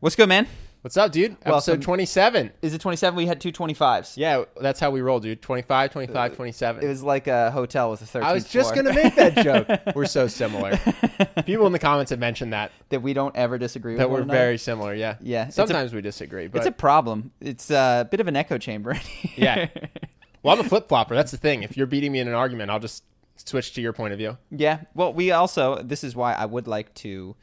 What's good, man? What's up, dude? Welcome. Episode 27. Is it 27? We had two 25s. Yeah, that's how we roll, dude. 25, 25, uh, 27. It was like a hotel with a 13th I was just going to make that joke. We're so similar. People in the comments have mentioned that, that we don't ever disagree with that we're very similar, yeah. Yeah, it's a- Sometimes we disagree, but It's a problem. It's a bit of an echo chamber. yeah. Well, I'm a flip flopper. That's the thing. If you're beating me in an argument, I'll just switch to your point of view. Yeah. Well, we also this is why I would like to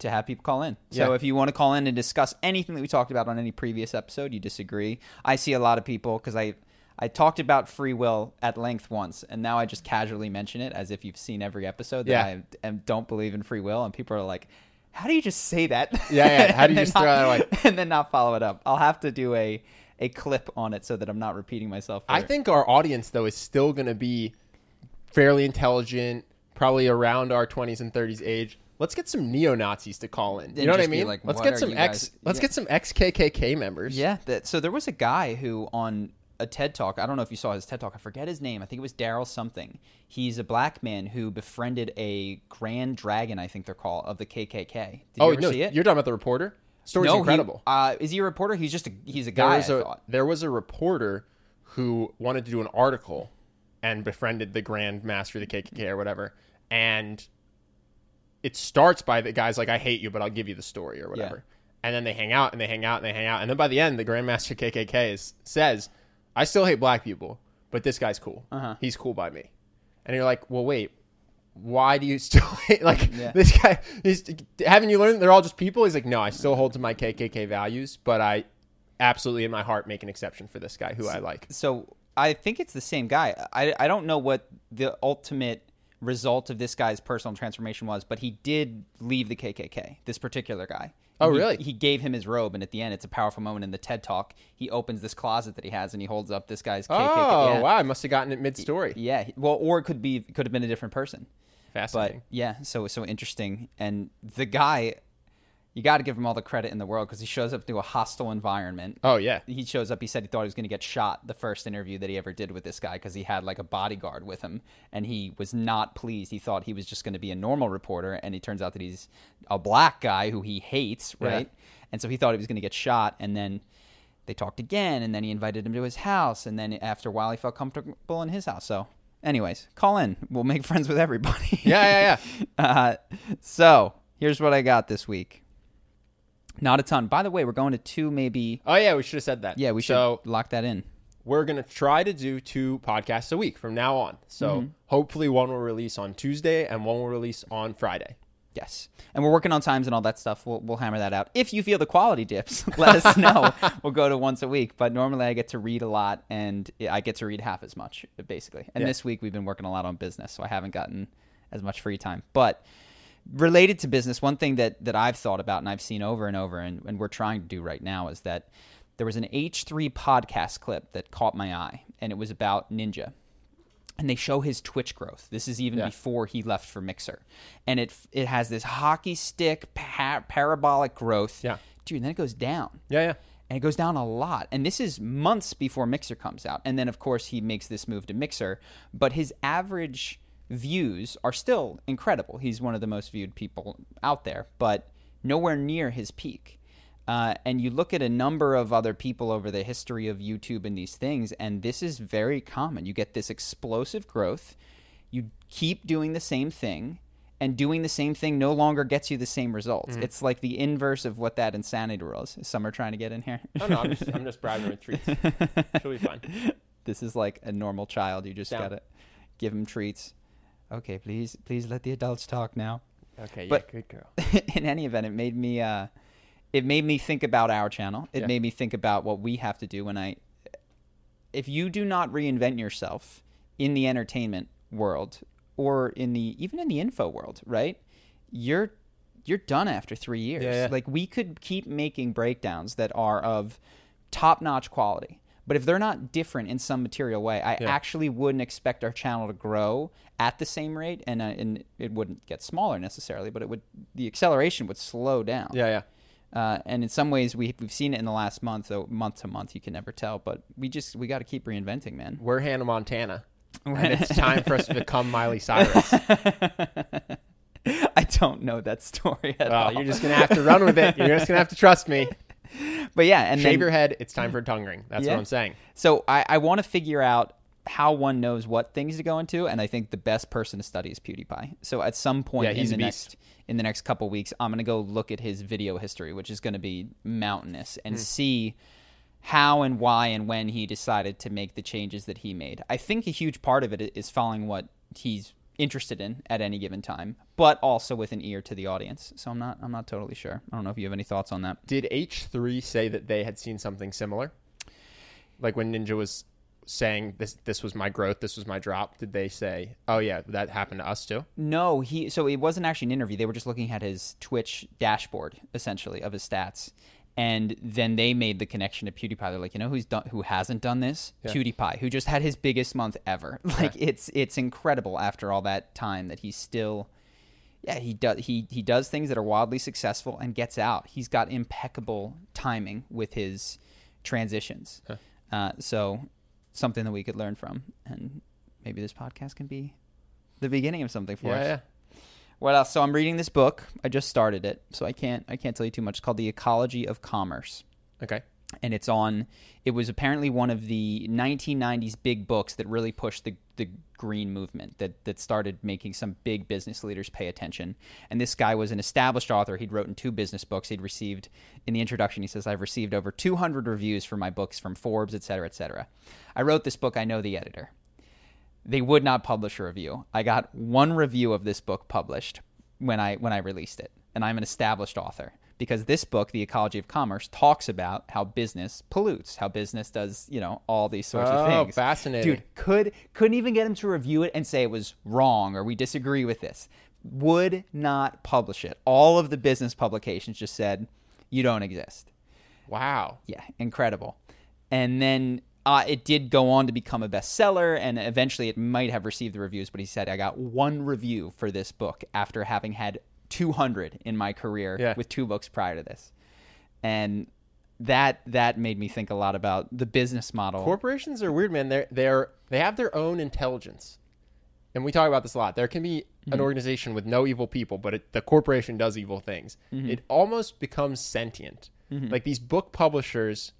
to have people call in. So Yeah. if you want to call in and discuss anything that we talked about on any previous episode, you disagree. I see a lot of people because I I talked about free will at length once, and now I just casually mention it as if you've seen every episode that Yeah. I am, don't believe in free will, and people are like. How do you just say that? Yeah, yeah. How do you just then throw not- that away? and then not follow it up? I'll have to do a a clip on it so that I'm not repeating myself. I think our audience, though, is still going to be fairly intelligent, probably around our 20s and 30s age. Let's get some neo Nazis to call in. You know what I mean? like, let's get some ex. guys- Let's yeah. get some ex KKK members. Yeah. That, so there was a guy who on a TED talk. I don't know if you saw his TED talk. I forget his name. I think it was Daryl something. He's a black man who befriended a Grand Dragon. I think they're called of the KKK. Did Oh you no, see it? you're talking about the reporter. Story's no, he- incredible. uh, is he a reporter? He's just a, he's a there guy. was I a thought. there was a reporter who wanted to do an article and befriended the Grand Master of the KKK or whatever, and it starts by the guy's like, "I hate you, but I'll give you the story" or whatever. And then they hang out and they hang out and they hang out, and then by the end, the Grandmaster KKK is, says, "I still hate black people, but this guy's cool. Uh-huh. He's cool by me." And you're like, "Well, wait." Why do you still hate like Yeah. this guy? He's haven't you learned they're all just people? He's like, no, I still hold to my KKK values, but I absolutely in my heart make an exception for this guy who I like. so I think it's the same guy. I, I don't know what the ultimate result of this guy's personal transformation was, but he did leave the KKK. This particular guy. Oh, really? He gave him his robe, and at the end, it's a powerful moment in the TED Talk. He opens this closet that he has, and he holds up this guy's KKK. Oh yeah. wow, I must have gotten it mid story. Yeah. Well, or it could be could have been a different person. But Fascinating. yeah, so so interesting. And the guy, you got to give him all the credit in the world because he shows up to a hostile environment oh yeah, he shows up. He said he thought he was going to get shot the first interview that he ever did with this guy because he had like a bodyguard with him, and he was not pleased. He thought he was just going to be a normal reporter, and he turns out that he's a black guy who he hates, Yeah. right? And so he thought he was going to get shot, and then they talked again, and then he invited him to his house, and then after a while, he felt comfortable in his house. So, anyways, call in. We'll make friends with everybody. yeah, yeah, yeah. Uh, so here's what I got this week. Not a ton. By the way, we're going to two, maybe. Oh yeah, we should have said that. Yeah, we should So lock that in. we're gonna try to do two podcasts a week from now on. So Mm-hmm. hopefully one will release on Tuesday and one will release on Friday. Yes, and we're working on times and all that stuff. We'll we'll hammer that out. If you feel the quality dips, let us know. we'll go to once a week. But normally I get to read a lot, and I get to read half as much, basically. And Yeah. this week we've been working a lot on business, so I haven't gotten as much free time. But related to business, one thing that that I've thought about and I've seen over and over, and, and we're trying to do right now is that there was an H3 podcast clip that caught my eye, and it was about Ninja and they show his Twitch growth. This is even Yeah. before he left for Mixer, and it it has this hockey stick pa- parabolic growth. Yeah. dude. And then it goes down, Yeah, yeah. and it goes down a lot. And this is months before Mixer comes out, and then of course he makes this move to Mixer, but his average views are still incredible. He's one of the most viewed people out there, but nowhere near his peak. Uh, and you look at a number of other people over the history of YouTube and these things, and this is very common. You get this explosive growth, you keep doing the same thing, and doing the same thing no longer gets you the same results. Mm. It's like the inverse of what that insanity rule is. Some are trying to get in here. Oh no, I'm just I'm just bribing with treats. She'll be fine. this is like a normal child. You just Down. gotta give him treats. Okay, please, please let the adults talk now. Okay, yeah, But- good girl. in any event, it made me uh, it made me think about our channel. It Yeah. made me think about what we have to do when I if you do not reinvent yourself in the entertainment world or in the even in the info world, right? You're you're done after 3 years. Yeah, yeah. Like we could keep making breakdowns that are of top-notch quality. But if they're not different in some material way, I Yeah. actually wouldn't expect our channel to grow at the same rate, and uh, and it wouldn't get smaller necessarily, but it would the acceleration would slow down. Yeah, yeah. Uh, and in some ways, we we've seen it in the last month, though month to month, you can never tell. But we just we got to keep reinventing, man. We're Hannah Montana. and it's time for us to become Miley Cyrus. I don't know that story at Well, all. you're just gonna have to run with it. You're just gonna have to trust me. but yeah, and Shave then, your head. It's time for a tongue ring. That's Yeah. what I'm saying. So I, I want to figure out how one knows what things to go into, and I think the best person to study is PewDiePie. So at some point Yeah, in the next in the next couple weeks, I'm gonna go look at his video history, which is gonna be mountainous, and hmm. see how and why and when he decided to make the changes that he made. I think a huge part of it is following what he's interested in at any given time, but also with an ear to the audience. So I'm not I'm not totally sure. I don't know if you have any thoughts on that. Did H3 say that they had seen something similar? Like when Ninja was saying this this was my growth, this was my drop, did they say, "Oh yeah, that happened to us too?" No, he. So it wasn't actually an interview. They were just looking at his Twitch dashboard, essentially, of his stats, and then they made the connection to PewDiePie. They're like, you know, who's done, who hasn't done this? PewDiePie, who just had his biggest month ever. Like, it's it's incredible after all that time that he's still. Yeah, he does. He he does things that are wildly successful and gets out. He's got impeccable timing with his transitions. Uh, so something that we could learn from, and maybe this podcast can be the beginning of something for Yeah, us. What else? So I'm reading this book. I just started it, so I can't I can't tell you too much. It's called The Ecology of Commerce, Okay. and it's on. It was apparently one of the 1990s big books that really pushed the the green movement that that started making some big business leaders pay attention. And this guy was an established author. He'd written two business books. He'd received in the introduction. He says, "I've received over 200 reviews for my books from Forbes, et cetera, et cetera. I wrote this book. I know the editor." They would not publish a review. I got one review of this book published when I when I released it, and I'm an established author because this book, The Ecology of Commerce, talks about how business pollutes, how business does you know all these sorts of oh, things. Oh, fascinating. dude. Could couldn't even get him to review it and say it was wrong or we disagree with this. Would not publish it. All of the business publications just said you don't exist. Wow. Yeah, incredible. And then uh, it did go on to become a bestseller, and eventually it might have received the reviews. But he said, "I got one review for this book after having had 200 in my career Yeah. with two books prior to this," and that that made me think a lot about the business model. Corporations are weird, man. They're they're they have their own intelligence, and we talk about this a lot. There can be an mm-hmm. organization with no evil people, but it, the corporation does evil things. Mm-hmm. It almost becomes sentient. Mm-hmm. Like these book publishers,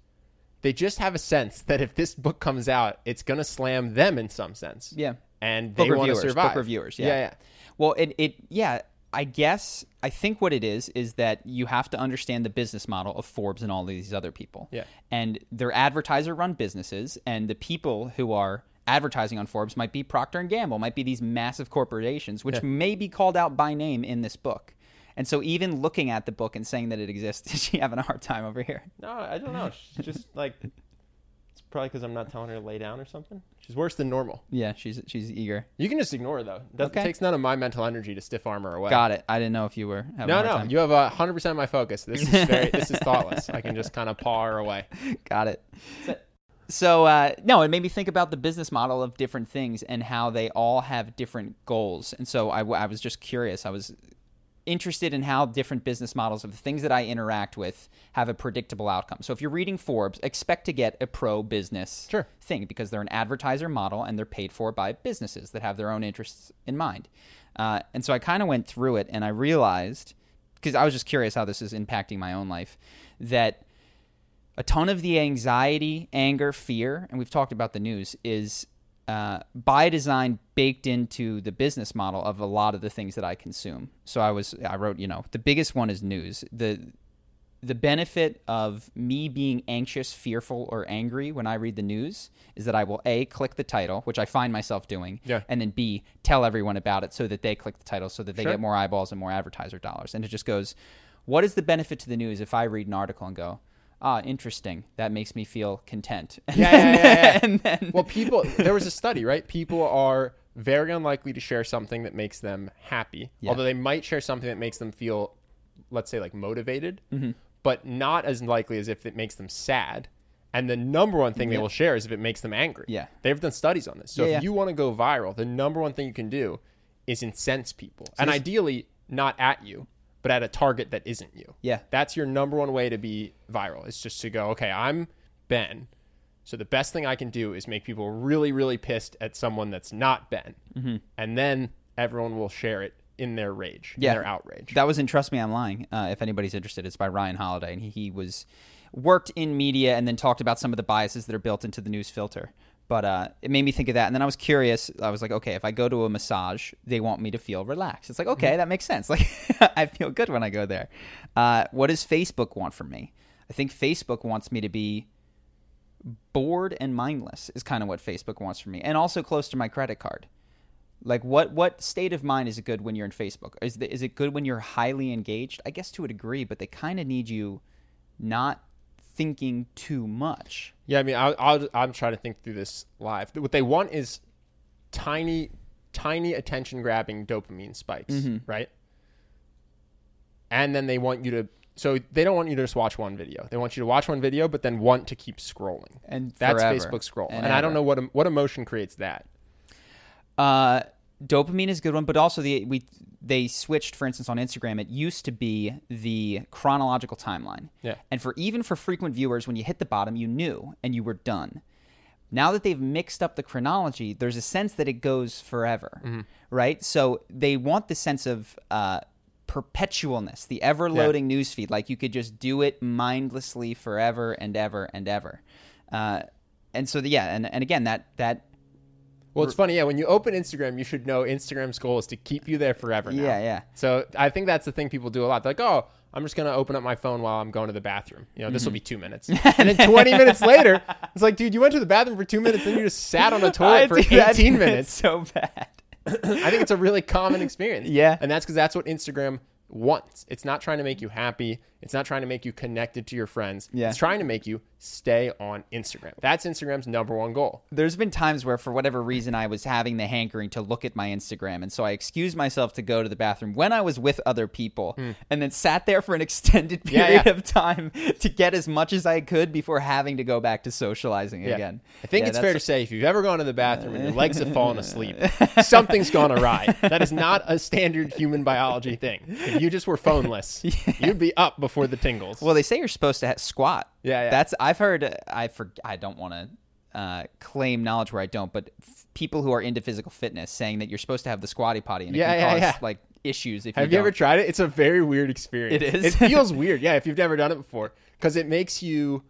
they just have a sense that if this book comes out, it's gonna slam them in some sense. Yeah. and they want to reviewers, survive. book reviewers. Yeah. yeah, yeah. Well, it, it yeah. I guess I think what it is is that you have to understand the business model of Forbes and all these other people. Yeah. And they're advertiser-run businesses, and the people who are advertising on Forbes might be Procter and Gamble, might be these massive corporations, which may be called out by name in this book. And so, even looking at the book and saying that it exists, is she having a hard time over here? No, I don't know. She's just like it's probably because I'm not telling her to lay down or something. She's worse than normal. Yeah, she's she's eager. You can just ignore her though. That Okay. takes none of my mental energy to stiff arm her away. Got it. I didn't know if you were having a No, no, time. you have a hundred percent of my focus. This is very, this is thoughtless. I can just kind of paw her away. Got it. So uh, no, it made me think about the business model of different things and how they all have different goals. And so I, I was just curious. I was interested in how different business models of the things that I interact with have a predictable outcome. So if you're reading Forbes, expect to get a pro business Sure. thing because they're an advertiser model and they're paid for by businesses that have their own interests in mind. Uh, and so I kind of went through it and I realized because I was just curious how this is impacting my own life that a ton of the anxiety, anger, fear, and we've talked about the news, is uh, by design baked into the business model of a lot of the things that I consume. So I was I wrote you know the biggest one is news. The the benefit of me being anxious, fearful, or angry when I read the news is that I will a click the title, which I find myself doing, Yeah. and then b tell everyone about it so that they click the title, so that they Sure. get more eyeballs and more advertiser dollars. And it just goes, what is the benefit to the news if I read an article and go, ah, interesting, that makes me feel content. Yeah, yeah, yeah, yeah. then well, people. There was a study, right? People are very unlikely to share something that makes them happy, Yeah. although they might share something that makes them feel, let's say, like motivated, Mm-hmm. but not as likely as if it makes them sad. And the number one thing they will share is if it makes them angry. Yeah. they've done studies on this. So Yeah, if yeah. you want to go viral, the number one thing you can do is incense people, and this- ideally not at you, but at a target that isn't you. Yeah. That's your number one way to be viral. It's just to go, okay, I'm Ben. So the best thing I can do is make people really, really pissed at someone that's not Ben. Mm-hmm. And then everyone will share it in their rage, Yeah. in their outrage. That was in Trust Me, I'm Lying. Uh, if anybody's interested, it's by Ryan Holiday, and he, he was worked in media and then talked about some of the biases that are built into the news filter. But uh, it made me think of that, and then I was curious. I was like, okay, if I go to a massage, they want me to feel relaxed. It's like, okay, that makes sense. Like, I feel good when I go there. Uh, what does Facebook want from me? I think Facebook wants me to be bored and mindless. Is kind of what Facebook wants from me, and also close to my credit card. Like what what state of mind is it good when you're in Facebook? Is the, is it good when you're highly engaged? I guess to a degree, but they kind of need you not thinking too much. Yeah, I mean, I'll, I'll, I'm trying to think through this live. What they want is tiny, tiny attention grabbing dopamine spikes, Mm-hmm. right? And then they want you to. So they don't want you to just watch one video. They want you to watch one video, but then want to keep scrolling. And That's forever. Facebook scroll. And And, I don't know what what emotion creates that. Uh, dopamine is a good one, but also the we they switched, for instance, on Instagram. It used to be the chronological timeline, Yeah. and for even for frequent viewers, when you hit the bottom, you knew and you were done. Now that they've mixed up the chronology, there's a sense that it goes forever, Mm-hmm. right? So they want the sense of uh, perpetualness, the ever-loading newsfeed, like you could just do it mindlessly forever and ever and ever. Uh, and so, the, yeah, and, and again, that that Well, it's funny. Yeah, when you open Instagram, you should know Instagram's goal is to keep you there forever. Now. Yeah, yeah. So I think that's the thing people do a lot. They're like, oh, I'm just gonna open up my phone while I'm going to the bathroom. You know, this will mm-hmm. be two minutes, and then 20 minutes later, it's like, dude, you went to the bathroom for two minutes, then you just sat on a toilet for I do that. 18 minutes. so bad. I think it's a really common experience. Yeah. and that's because that's what Instagram wants. It's not trying to make you happy. It's not trying to make you connected to your friends. Yeah. It's trying to make you stay on Instagram. That's Instagram's number one goal. There's been times where, for whatever reason, I was having the hankering to look at my Instagram, and so I excused myself to go to the bathroom when I was with other people, and then sat there for an extended Hmm. Yeah, period yeah. of time to get as much as I could before having to go back to socializing Yeah. again. I think it's fair to say if you've ever gone to the bathroom and your legs have fallen asleep, something's gone awry. That is not a standard human biology thing. If you just were phoneless, you'd be up before the tingles. Well, they say you're supposed to squat. Yeah, yeah. That's I've heard. I for I don't want to uh, claim knowledge where I don't, but f- people who are into physical fitness saying that you're supposed to have the squatty potty and it Yeah, can yeah, cause yeah. like issues if have you, you ever tried it? It's a very weird experience. It is? It feels weird. Yeah, if you've never done it before, because it makes you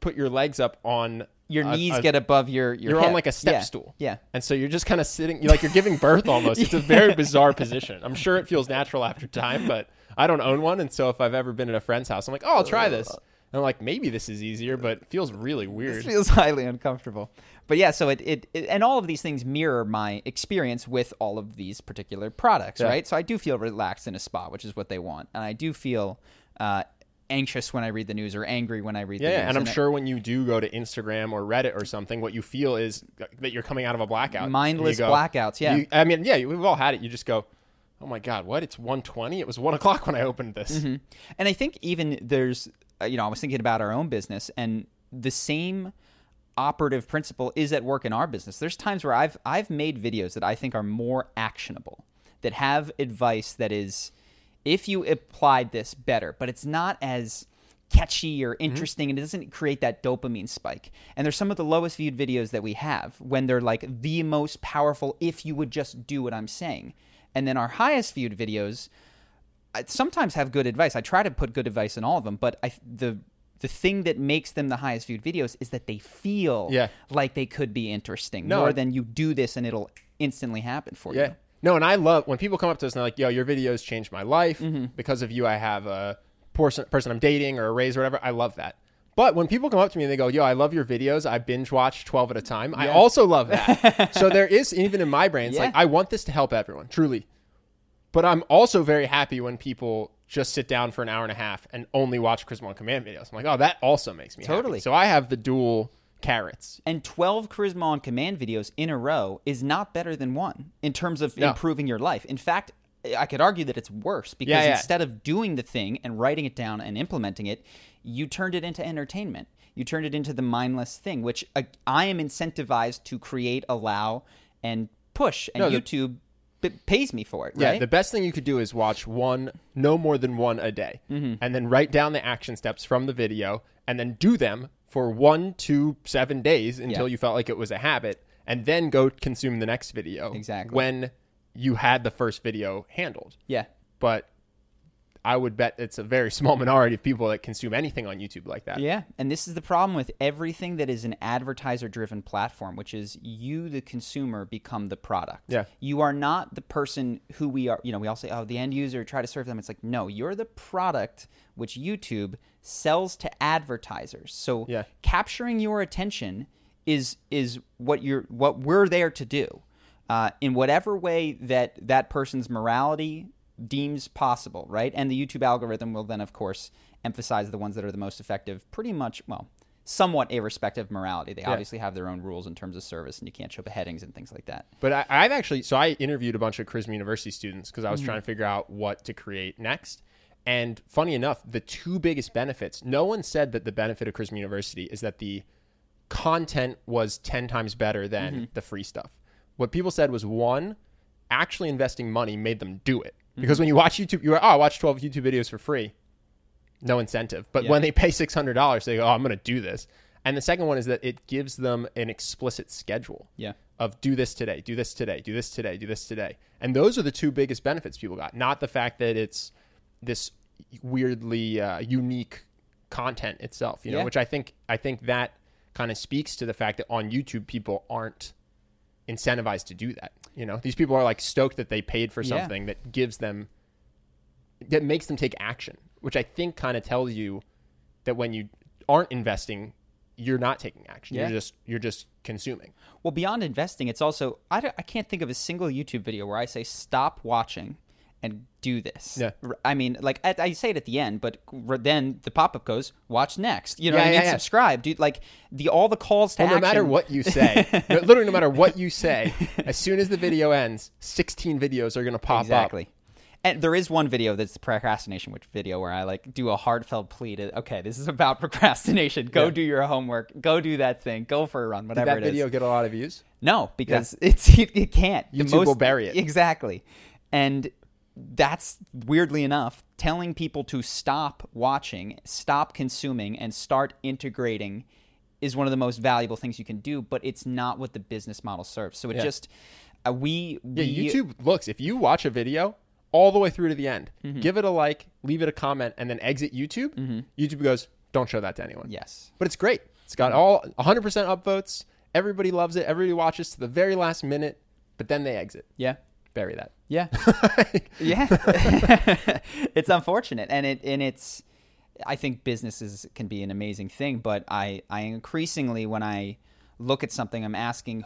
put your legs up on your a- knees a- get above your your You're on like a step Yeah. stool. Yeah. And so you're just kind of sitting, you're like you're giving birth almost. It's a very bizarre position. I'm sure it feels natural after time, but I don't own one. And so if I've ever been at a friend's house, I'm like, oh, I'll try this. And I'm like, maybe this is easier, but it feels really weird. It feels highly uncomfortable. But yeah, so it, it, it and all of these things mirror my experience with all of these particular products, Yeah. right? So I do feel relaxed in a spot, which is what they want, and I do feel uh, anxious when I read the news or angry when I read the news. Yeah, and I'm it- sure when you do go to Instagram or Reddit or something, what you feel is that you're coming out of a blackout. Mindless go- blackouts, yeah. you- I mean, yeah, we've all had it. You just go, oh my god, what? It's 1:20. It was one o'clock when I opened this. Mm-hmm. And I think even there's, uh, Uh, you know, I was thinking about our own business, and the same operative principle is at work in our business. There's times where I've I've made videos that I think are more actionable, that have advice that is, if you applied this better, but it's not as catchy or mm-hmm. interesting and it doesn't create that dopamine spike. And there's some of the lowest viewed videos that we have when they're like the most powerful if you would just do what I'm saying. And then our highest viewed videos I sometimes have good advice. I try to put good advice in all of them, but I the the thing that makes them the highest viewed videos is that they feel Yeah. like they could be interesting No, more I- than you do this and it'll instantly happen for Yeah. you. No, and I love when people come up to us and they're like, "Yo, your videos changed my life Mm-hmm. because of you. I have a person person I'm dating or a raise or whatever." I love that. But when people come up to me and they go, "Yo, I love your videos. I binge watch 12 at a time." I also love that. so there is even in my brain, it's like I want this to help everyone, truly. But I'm also very happy when people just sit down for an hour and a half and only watch Charisma on Command videos. I'm like, "Oh, that also makes me happy." Totally. So I have the dual carrots. And 12 Charisma on Command videos in a row is not better than one in terms of No. improving your life. In fact, I could argue that it's worse because Yeah, yeah. instead of doing the thing and writing it down and implementing it, you turned it into entertainment. You turned it into the mindless thing, which uh, I am incentivized to create, allow, and push. And No, YouTube pays me for it, Yeah, the best thing you could do is watch one, no more than one a day, Mm-hmm. and then write down the action steps from the video, and then do them for one to seven days until Yeah. you felt like it was a habit, and then go consume the next video. Exactly. when you had the first video handled. yeah. But I would bet it's a very small minority of people that consume anything on YouTube like that. Yeah, and this is the problem with everything that is an advertiser driven platform, which is you, the consumer, become the product. Yeah. You are not the person who we are. You know, we all say, oh, the end user, try to serve them. It's like, no, you're the product which YouTube sells to advertisers. So Yeah. capturing your attention is is what you're what we're there to do. Uh, in whatever way that that person's morality deems possible, right? And the YouTube algorithm will then, of course, emphasize the ones that are the most effective, pretty much, well, somewhat irrespective of morality. They obviously have their own rules in terms of service, and you can't show beheadings and things like that. But I, I've actually, so I interviewed a bunch of Charisma University students because I Mm-hmm. was trying to figure out what to create next. And funny enough, the two biggest benefits, no one said that the benefit of Charisma University is that the content was 10 times better than Mm-hmm. the free stuff. What people said was one, actually investing money made them do it. Mm-hmm. Because when you watch YouTube, you're, oh, I watch 12 YouTube videos for free. No incentive. But Yeah. when they pay $600, they go, oh, I'm going to do this. And the second one is that it gives them an explicit schedule Yeah. of do this today, do this today, do this today, do this today. And those are the two biggest benefits people got, not the fact that it's this weirdly uh, unique content itself, you know, Yeah. which I think I think that kind of speaks to the fact that on YouTube people aren't incentivized to do that. You know, these people are like stoked that they paid for Yeah. something that gives them that makes them take action, which I think kind of tells you that when you aren't investing, you're not taking action. Yeah. You're just you're just consuming. Well, beyond investing, it's also I, don't- I can't think of a single YouTube video where I say stop watching and do this. Yeah. I mean, like I, I say it at the end, but then the pop up goes, "Watch next." You know, Yeah, what I mean, yeah. subscribe, dude. Like the all the calls to Well, no matter what you say, no- literally, no matter what you say, as soon as the video ends, 16 videos are going to pop exactly. up. Exactly. And there is one video that's the procrastination which video where I like do a heartfelt plea to okay, this is about procrastination. Go Yeah. do your homework. Go do that thing. Go for a run. Whatever Did that it is. video get a lot of views? No, because it's it, it can't. The YouTube will bury it. Exactly. And that's weirdly enough telling people to stop watching, stop consuming and start integrating is one of the most valuable things you can do, but it's not what the business model serves. So it Yeah. just uh, we, Yeah, we YouTube looks, if you watch a video all the way through to the end, Mm-hmm. give it a like, leave it a comment, and then exit YouTube, YouTube goes, don't show that to anyone. yes. But it's great. It's got all 100% upvotes. Everybody loves it. Everybody watches to the very last minute, but then they exit. Yeah. Bury that. Yeah. yeah. it's unfortunate and it and it's I think businesses can be an amazing thing, but I I increasingly when I look at something I'm asking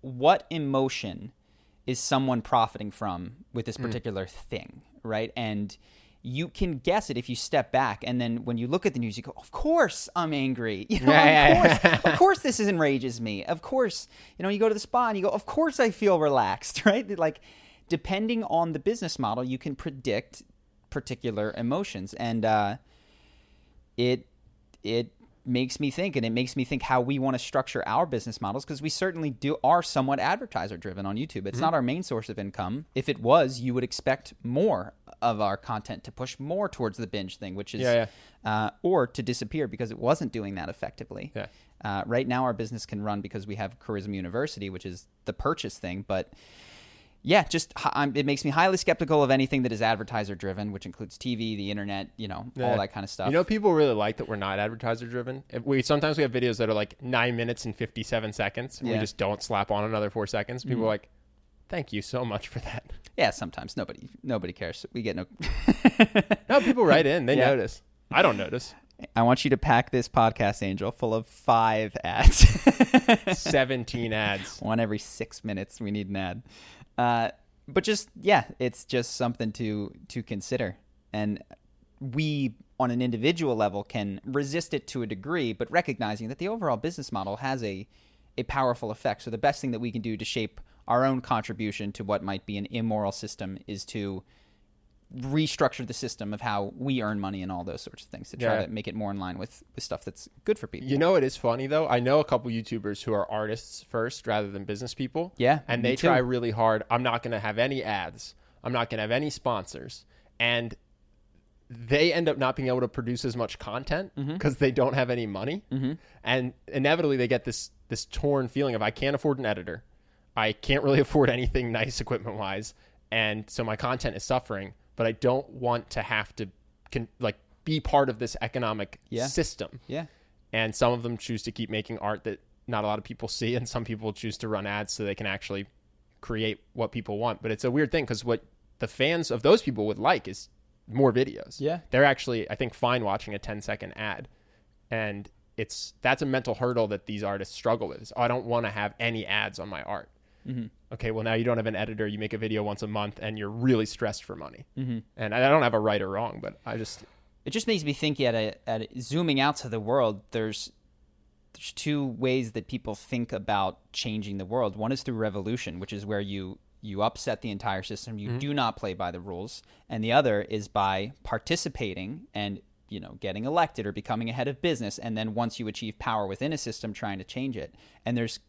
what emotion is someone profiting from with this mm. particular thing, right? And you can guess it if you step back, and then when you look at the news, you go, "Of course, I'm angry. You know, Yeah, yeah, of course, of course, this enrages me. Of course, you know, you go to the spa and you go, "Of course, I feel relaxed." Right? Like, depending on the business model, you can predict particular emotions, and uh, it it makes me think and it makes me think how we want to structure our business models because we certainly do are somewhat advertiser driven on YouTube. Mm-hmm. It's not our main source of income. If it was, you would expect more of our content to push more towards the binge thing, which is Yeah, Uh, or to disappear because it wasn't doing that effectively. Yeah. Uh, right now, our business can run because we have Charisma University, which is the purchase thing, but yeah, just I'm, it makes me highly skeptical of anything that is advertiser driven, which includes TV, the internet, you know, all that kind of stuff. You know, people really like that we're not advertiser driven. We sometimes we have videos that are like nine minutes and fifty seven seconds, and we just don't slap on another four seconds. People mm-hmm. are like, "Thank you so much for that." yeah, sometimes nobody nobody cares. We get no. No, people write in; they Yeah. notice. I don't notice. I want you to pack this podcast, Angel, full of five ads. Seventeen ads. One every six minutes. We need an ad. Uh, but just yeah, it's just something to to consider, and we on an individual level can resist it to a degree, but recognizing that the overall business model has a a powerful effect. So the best thing that we can do to shape our own contribution to what might be an immoral system is to restructure the system of how we earn money and all those sorts of things to try Yeah. to make it more in line with, with stuff that's good for people. You know, it is funny though. I know a couple YouTubers who are artists first rather than business people. Yeah, and they too. try really hard. I'm not going to have any ads. I'm not going to have any sponsors, and they end up not being able to produce as much content Mm-hmm. because they don't have any money. Mm-hmm. And inevitably, they get this this torn feeling of I can't afford an editor. I can't really afford anything nice equipment wise, and so my content is suffering. But I don't want to have to con- like be part of this economic Yeah. system yeah. and some of them choose to keep making art that not a lot of people see and some people choose to run ads so they can actually create what people want but it's a weird thing because what the fans of those people would like is more videos Yeah. they're actually i think fine watching a 10 second ad and it's that's a mental hurdle that these artists struggle with is, "Oh, i don't want to have any ads on my art okay well now you don't have an editor you make a video once a month and you're really stressed for money. Mm-hmm. and i don't have a right or wrong but i just it just makes me think at a, at a, zooming out to the world there's there's two ways that people think about changing the world. One is through revolution which is where you you upset the entire system. You do not play by the rules. And the other is by participating and you know getting elected or becoming a head of business. And then once you achieve power within a system trying to change it. And there's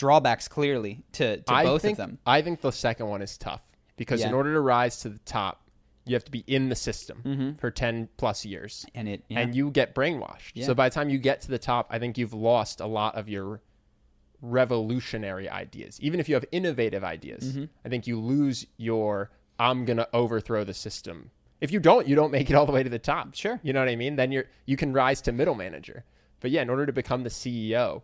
drawbacks clearly to, to I both think, of them I think the second one is tough because in order to rise to the top, you have to be in the system for 10 plus years. and it yeah. And you get brainwashed. Yeah. So by the time you get to the top, I think you've lost a lot of your revolutionary ideas. Even if you have innovative ideas, Mm-hmm. I think you lose your I'm going to overthrow the system. If you don't, you don't make it all the way to the top. Sure. You know what I mean? Then you're you can rise to middle manager. But yeah, in order to become the CEO,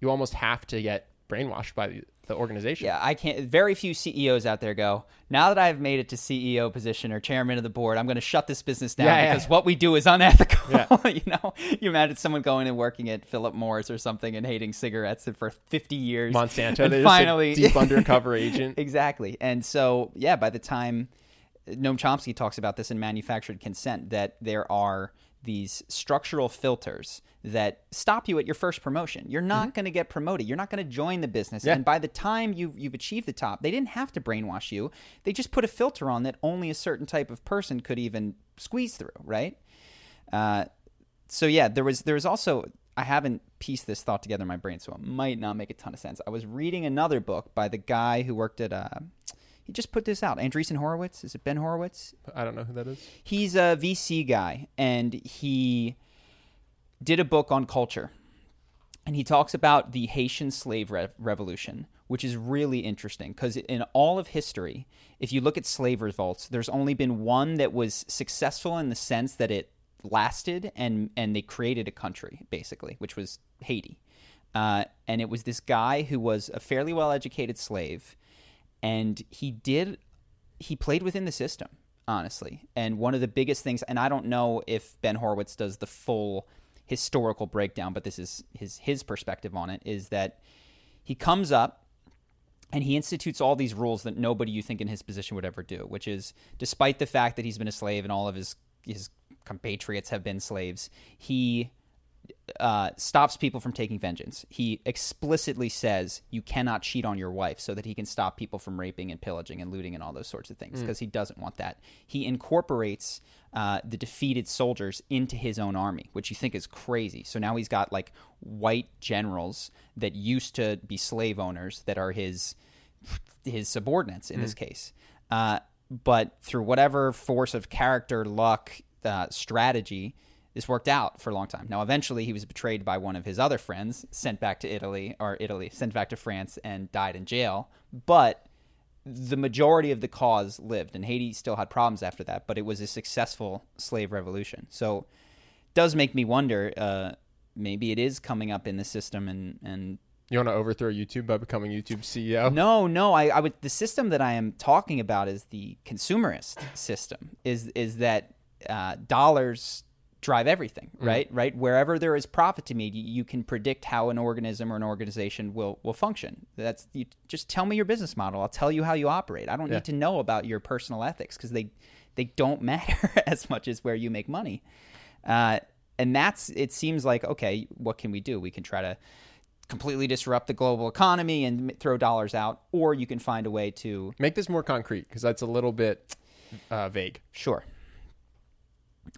you almost have to get brainwashed by the, organization. Yeah, I can't. Very few CEOs out there go. Now that I've made it to CEO position or chairman of the board, I'm going to shut this business down Yeah, yeah. because what we do is unethical. Yeah. you know, you imagine someone going and working at Philip Morris or something and hating cigarettes for 50 years. Monsanto, and finally, a deep undercover agent. exactly. And so, yeah, by the time Noam Chomsky talks about this in Manufactured Consent, that there are these structural filters that stop you at your first promotion. You're not going to get promoted. You're not going to join the business. Mm-hmm. Yeah. And by the time you've, you've achieved the top, they didn't have to brainwash you. They just put a filter on that only a certain type of person could even squeeze through, right? Uh, so yeah, there was there was also I haven't pieced this thought together in my brain, so it might not make a ton of sense. I was reading another book by the guy who worked at uh, he just put this out. Andreessen Horowitz, is it Ben Horowitz? I don't know who that is. He's a VC guy, and he did a book on culture. And he talks about the Haitian slave re- revolution, which is really interesting because in all of history, if you look at slave revolts, there's only been one that was successful in the sense that it lasted and and they created a country basically, which was Haiti. Uh, and it was this guy who was a fairly well educated slave, and he did he played within the system honestly. And one of the biggest things, and I don't know if Ben Horowitz does the full historical breakdown, but this is his his perspective on it is that he comes up and he institutes all these rules that nobody you think in his position would ever do, which is despite the fact that he's been a slave and all of his his compatriots have been slaves, he uh, stops people from taking vengeance. He explicitly says you cannot cheat on your wife so that he can stop people from raping and pillaging and looting and all those sorts of things because he doesn't want that. He incorporates uh, the defeated soldiers into his own army, which you think is crazy. So now he's got like white generals that used to be slave owners that are his his subordinates in this case. Uh, but through whatever force of character, luck, uh, strategy, this worked out for a long time. Now, eventually, he was betrayed by one of his other friends, sent back to Italy, or Italy, sent back to France, and died in jail. But the majority of the cause lived, and Haiti still had problems after that, but it was a successful slave revolution. So, it does make me wonder. Uh, maybe it is coming up in the system, and and You want to overthrow YouTube by becoming YouTube CEO? no, no. I, I would. The system that I am talking about is the consumerist system. Is is that uh, dollars drive everything, right? Right. Wherever there is profit to me, you, you can predict how an organism or an organization will will function. That's you just tell me your business model. I'll tell you how you operate. I don't Yeah. need to know about your personal ethics because they they don't matter as much as where you make money. Uh, and that's it. Seems like okay. What can we do? We can try to completely disrupt the global economy and throw dollars out, or you can find a way to Make this more concrete because that's a little bit uh, vague. sure.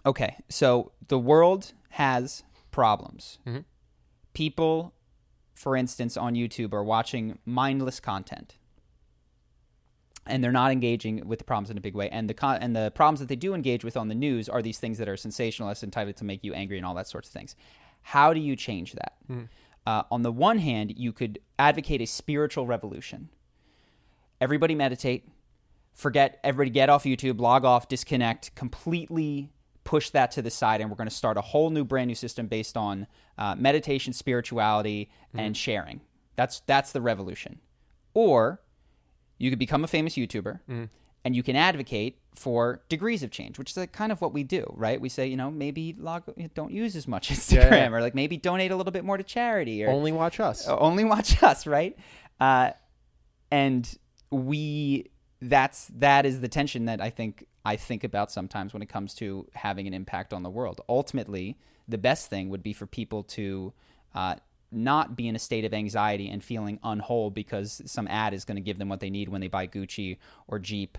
Okay, so the world has problems. People, for instance, on YouTube are watching mindless content. And they're not engaging with the problems in a big way. And the con- and the problems that they do engage with on the news are these things that are sensationalist, entitled to make you angry, and all that sorts of things. How do you change that? Uh, on the one hand, you could advocate a spiritual revolution. Everybody meditate, forget everybody get off YouTube, log off, disconnect, completely push that to the side, and we're going to start a whole new, brand new system based on uh, meditation, spirituality, and sharing. That's that's the revolution. Or you could become a famous YouTuber, and you can advocate for degrees of change, which is like kind of what we do, right? We say, you know, maybe log, don't use as much Instagram, yeah. or like maybe donate a little bit more to charity, or Only watch us. only watch us, right? Uh, and we that's that is the tension that I think I think about sometimes when it comes to having an impact on the world. Ultimately, the best thing would be for people to uh, not be in a state of anxiety and feeling unwhole because some ad is going to give them what they need when they buy Gucci or Jeep,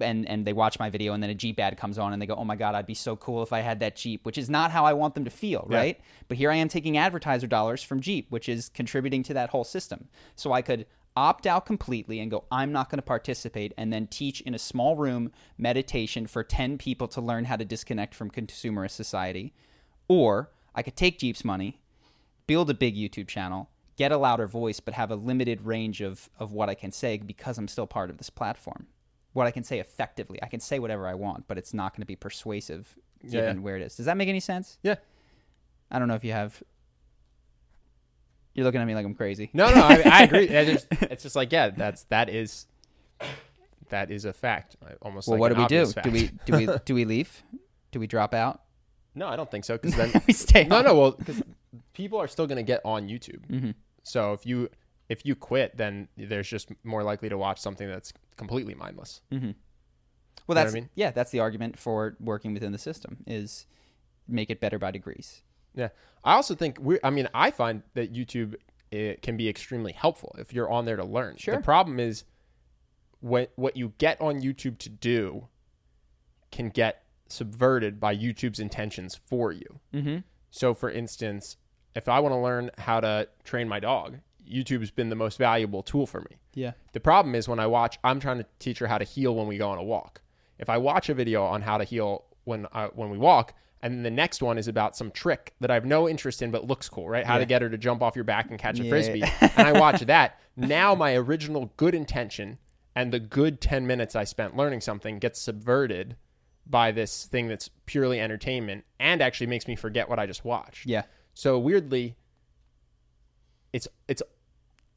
and and they watch my video and then a Jeep ad comes on and they go, oh my god, I'd be so cool if I had that Jeep, which is not how I want them to feel, right? But here I am taking advertiser dollars from Jeep, which is contributing to that whole system. So I could opt out completely and go, I'm not going to participate, and then teach in a small room meditation for 10 people to learn how to disconnect from consumerist society. Or I could take Jeep's money, build a big YouTube channel, get a louder voice, but have a limited range of, of what I can say because I'm still part of this platform. What I can say effectively. I can say whatever I want, but it's not going to be persuasive given Yeah. where it is. Does that make any sense? Yeah. I don't know if you have. You're looking at me like I'm crazy. No, no, I, I agree. Yeah, there's- It's just like yeah, that's that is that is a fact. Almost. Well, like what do we do? obvious Do we do we do we leave? Do we drop out? No, I don't think so. Because then we stay. no, on. no. Well, because people are still going to get on YouTube. Mm-hmm. So if you if you quit, then there's just more likely to watch something that's completely mindless. Well, know what I that's mean? yeah. That's the argument for working within the system is make it better by degrees. Yeah. I also think we I mean, I find that YouTube it can be extremely helpful if you're on there to learn. Sure. The problem is what what you get on YouTube to do can get subverted by YouTube's intentions for you. Mm-hmm. So for instance, if I want to learn how to train my dog, YouTube's been the most valuable tool for me. Yeah. The problem is when I watch, I'm trying to teach her how to heel when we go on a walk. If I watch a video on how to heel when uh, when we walk, and then the next one is about some trick that I have no interest in but looks cool, right? How to get her to jump off your back and catch a Yeah. frisbee, and I watch that. Now my original good intention and the good 10 minutes I spent learning something gets subverted by this thing that's purely entertainment and actually makes me forget what I just watched. Yeah. So weirdly, it's it's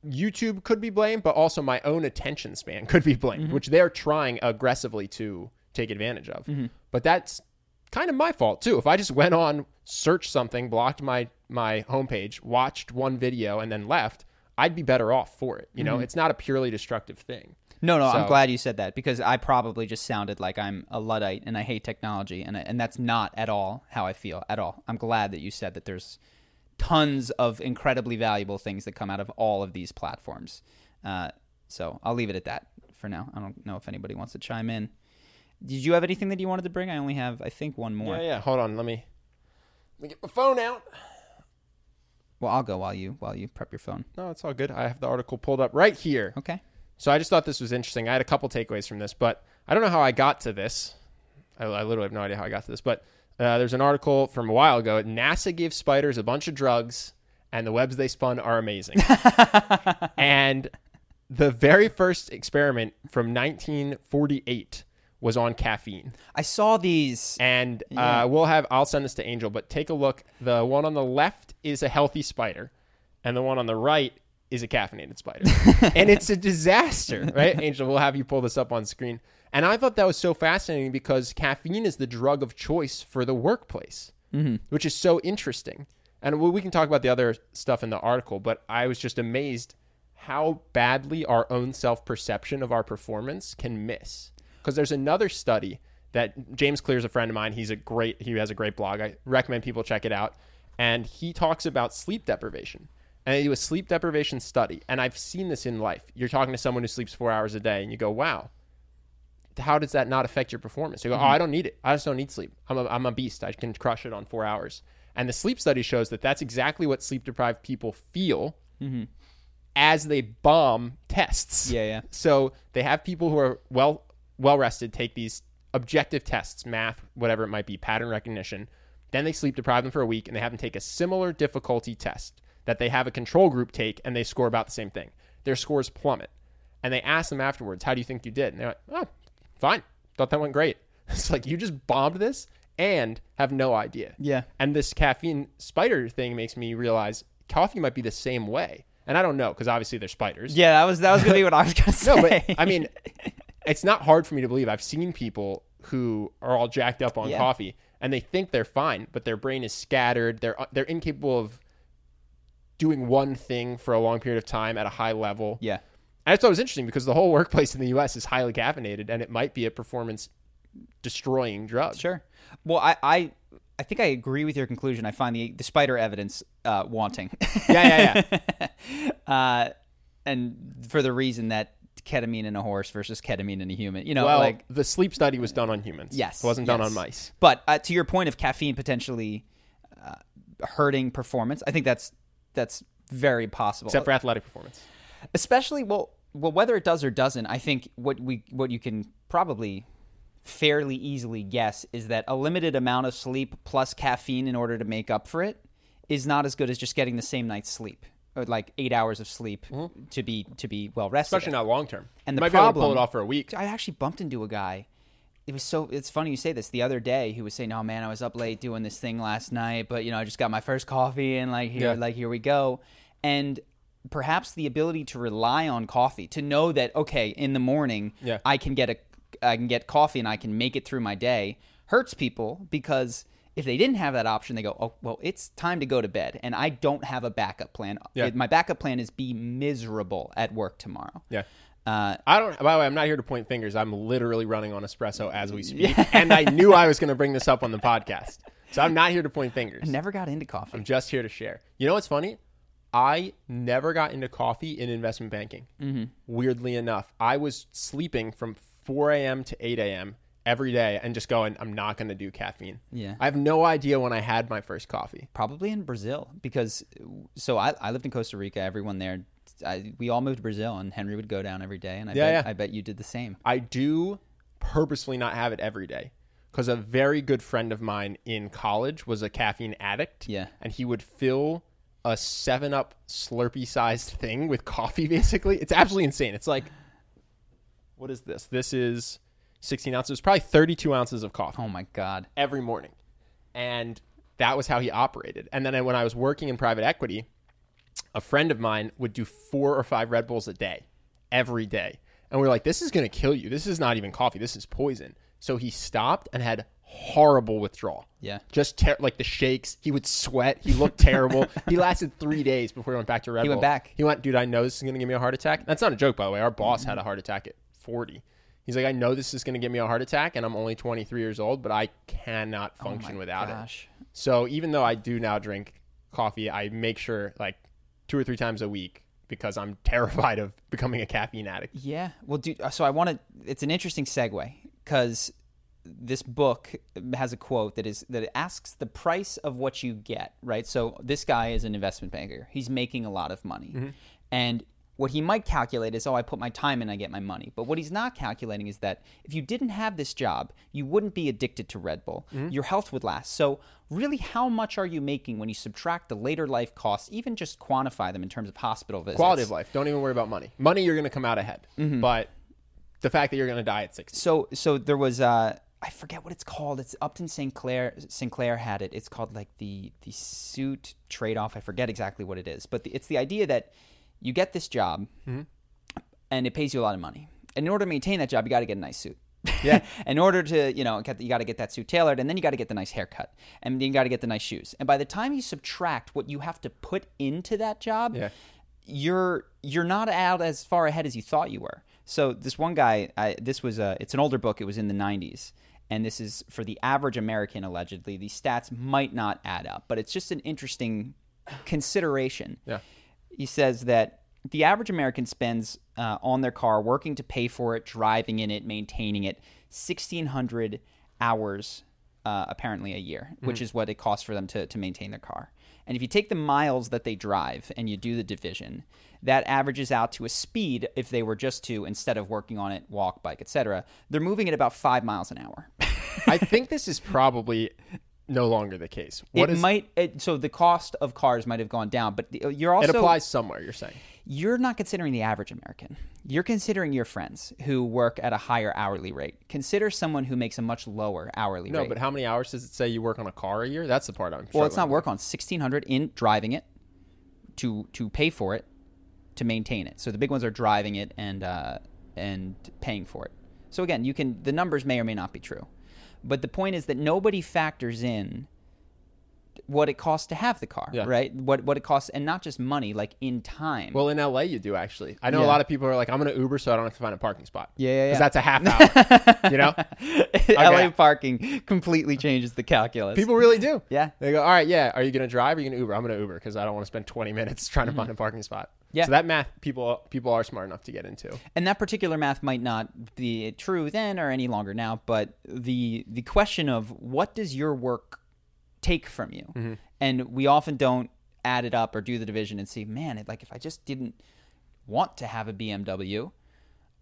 YouTube could be blamed, but also my own attention span could be blamed, mm-hmm. which they're trying aggressively to take advantage of. Mm-hmm. But that's kind of my fault too. If I just went on, searched something, blocked my my homepage, watched one video, and then left, I'd be better off for it. You know, it's not a purely destructive thing. No, no, I'm glad you said that because I probably just sounded like I'm a luddite and I hate technology, and I, and that's not at all how I feel at all. I'm glad that you said that there's tons of incredibly valuable things that come out of all of these platforms. Uh, so I'll leave it at that for now. I don't know if anybody wants to chime in. Did you have anything that you wanted to bring? I only have, I think, one more. Yeah, yeah. Hold on, let me let me get my phone out. Well, I'll go while you while you prep your phone. No, it's all good. I have the article pulled up right here. Okay. So I just thought this was interesting. I had a couple takeaways from this, but I don't know how I got to this. I, I literally have no idea how I got to this. But uh, there's an article from a while ago. NASA gives spiders a bunch of drugs, and the webs they spun are amazing. and the very first experiment from 1948 was on caffeine. I saw these. And Yeah. uh, we'll have, I'll send this to Angel, but take a look. The one on the left is a healthy spider, and the one on the right is a caffeinated spider. and it's a disaster, right? Angel, we'll have you pull this up on screen. And I thought that was so fascinating because caffeine is the drug of choice for the workplace, which is so interesting. And we we can talk about the other stuff in the article, but I was just amazed how badly our own self perception of our performance can miss. Because there's another study that James Clear is a friend of mine. He's a great, he has a great blog. I recommend people check it out. And he talks about sleep deprivation. And they do a sleep deprivation study. And I've seen this in life. You're talking to someone who sleeps four hours a day, and you go, wow, how does that not affect your performance? You go, mm-hmm. oh, I don't need it. I just don't need sleep. I'm a, I'm a beast. I can crush it on four hours. And the sleep study shows that that's exactly what sleep deprived people feel mm-hmm. as they bomb tests. Yeah, yeah. So they have people who are well well rested take these objective tests, math, whatever it might be, pattern recognition. Then they sleep deprive them for a week, and they have them take a similar difficulty test that they have a control group take, and they score about the same thing. Their scores plummet, and they ask them afterwards, "How do you think you did?" And they're like, "Oh, fine. Thought that went great." It's like you just bombed this and have no idea. Yeah. And this caffeine spider thing makes me realize coffee might be the same way. And I don't know because obviously they're spiders. Yeah, that was that was gonna be what I was gonna say. No, but I mean, it's not hard for me to believe. I've seen people who are all jacked up on Yeah. coffee and they think they're fine, but their brain is scattered. They're they're incapable of doing one thing for a long period of time at a high level. yeah, And I thought it was interesting because the whole workplace in the U.S. is highly caffeinated, and it might be a performance destroying drug. sure. Well, I, I I think I agree with your conclusion. I find the the spider evidence uh, wanting. Yeah, yeah, yeah. uh, and for the reason that ketamine in a horse versus ketamine in a human. You know, well, like the sleep study was done on humans. yes, it wasn't done on mice. But uh, to your point of caffeine potentially uh, hurting performance, I think that's that's very possible. Except for athletic performance. especially well well whether it does or doesn't i think what we what you can probably fairly easily guess is that a limited amount of sleep plus caffeine in order to make up for it is not as good as just getting the same night's sleep like eight hours of sleep mm-hmm. to be to be well rested Especially not long term. And the might be able to problem- pull it off for a week. I actually bumped into a guy. It was so. It's funny you say this. The other day, he was saying, "Oh man, I was up late doing this thing last night, but you know, I just got my first coffee, and like here, Yeah. like here we go." And perhaps the ability to rely on coffee, to know that okay, in the morning, Yeah. I can get a, I can get coffee, and I can make it through my day, hurts people because if they didn't have that option, they go, "Oh well, it's time to go to bed," and I don't have a backup plan. Yeah. My backup plan is be miserable at work tomorrow. Yeah. Uh, I don't. By the way, I'm not here to point fingers. I'm literally running on espresso as we speak, and I knew I was going to bring this up on the podcast, so I'm not here to point fingers. I never got into coffee. I'm just here to share. You know what's funny? I never got into coffee in investment banking. Mm-hmm. Weirdly enough, I was sleeping from 4 a.m. to 8 a.m. every day and just going, I'm not going to do caffeine. Yeah. I have no idea when I had my first coffee. Probably in Brazil because so I, I lived in Costa Rica. Everyone there, I, we all moved to Brazil, and Henry would go down every day, and I Yeah, bet yeah. I bet you did the same. I do purposely not have it every day because a very good friend of mine in college was a caffeine addict. Yeah. And he would fill a 7 Up Slurpee sized thing with coffee, basically. It's absolutely insane. It's like, what is this? This is 16 ounces, probably 32 ounces of coffee Oh my god! every morning. And that was how he operated. And then when I was working in private equity, a friend of mine would do four or five Red Bulls a day, every day. And we are like, this is going to kill you. This is not even coffee. This is poison. So he stopped and had horrible withdrawal. Yeah. Just ter- like the shakes. He would sweat. He looked terrible. he lasted three days before he went back to Red He Bull. went back. He went, dude, I know this is going to give me a heart attack. That's not a joke, by the way. Our boss had a heart attack at 40. He's like, I know this is going to give me a heart attack, and I'm only 23 years old, but I cannot oh function Oh without gosh. it. So even though I do now drink coffee, I make sure like two or three times a week because I'm terrified of becoming a caffeine addict. Yeah. Well, dude. Uh, so I want to. It's an interesting segue because this book has a quote that is that it asks the price of what you get. Right. So this guy is an investment banker. He's making a lot of money, mm-hmm. and what he might calculate is, oh, I put my time in, I get my money. But what he's not calculating is that if you didn't have this job, you wouldn't be addicted to Red Bull. Mm-hmm. Your health would last. So, really, how much are you making when you subtract the later life costs, even just quantify them in terms of hospital visits? Quality of life. Don't even worry about money. Money, you're going to come out ahead. Mm-hmm. But the fact that you're going to die at 60. So, so there was, uh, I forget what it's called. It's Upton Sinclair. Sinclair had it. It's called like the the suit trade off. I forget exactly what it is, but the, it's the idea that you get this job, mm-hmm. and it pays you a lot of money. And in order to maintain that job, you got to get a nice suit. Yeah. in order to, you know, get, you got to get that suit tailored, and then you got to get the nice haircut, and then you got to get the nice shoes. And by the time you subtract what you have to put into that job, Yeah. you're you're not out as far ahead as you thought you were. So this one guy, I, this was a, it's an older book. It was in the '90s, and this is for the average American. Allegedly, these stats might not add up, but it's just an interesting consideration. Yeah. He says that the average American spends uh, on their car working to pay for it, driving in it, maintaining it, 1,600 hours uh, apparently a year, which is what it costs for them to, to maintain their car. And if you take the miles that they drive and you do the division, that averages out to a speed, if they were just to, instead of working on it, walk, bike, etc., they're moving at about five miles an hour. I think this is probably no longer the case. What it is might it, so the cost of cars might have gone down, but you're also it applies somewhere, you're saying. you're not considering the average American. You're considering your friends who work at a higher hourly rate. Consider someone who makes a much lower hourly No, rate. No, but how many hours does it say you work on a car a year? That's the part I'm well, it's not work on sixteen hundred in driving it to to pay for it to maintain it. So the big ones are driving it and uh, and paying for it. So again, you can the numbers may or may not be true, but the point is that nobody factors in what it costs to have the car, Yeah. right? What what it costs, and not just money, like in time. Well, in LA, you do actually. I know a lot of people are like, I'm going to Uber so I don't have to find a parking spot. Yeah, yeah, yeah. Because that's a half hour. you know? LA parking completely changes the calculus. People really do. Yeah. They go, all right, yeah. Are you going to drive or are you going to Uber? I'm going to Uber because I don't want to spend 20 minutes trying to mm-hmm. find a parking spot. Yeah. So that math people people are smart enough to get into. and that particular math might not be true then or any longer now but the the question of what does your work take from you Mm-hmm. and we often don't add it up or do the division and see man it, like if i just didn't want to have a bmw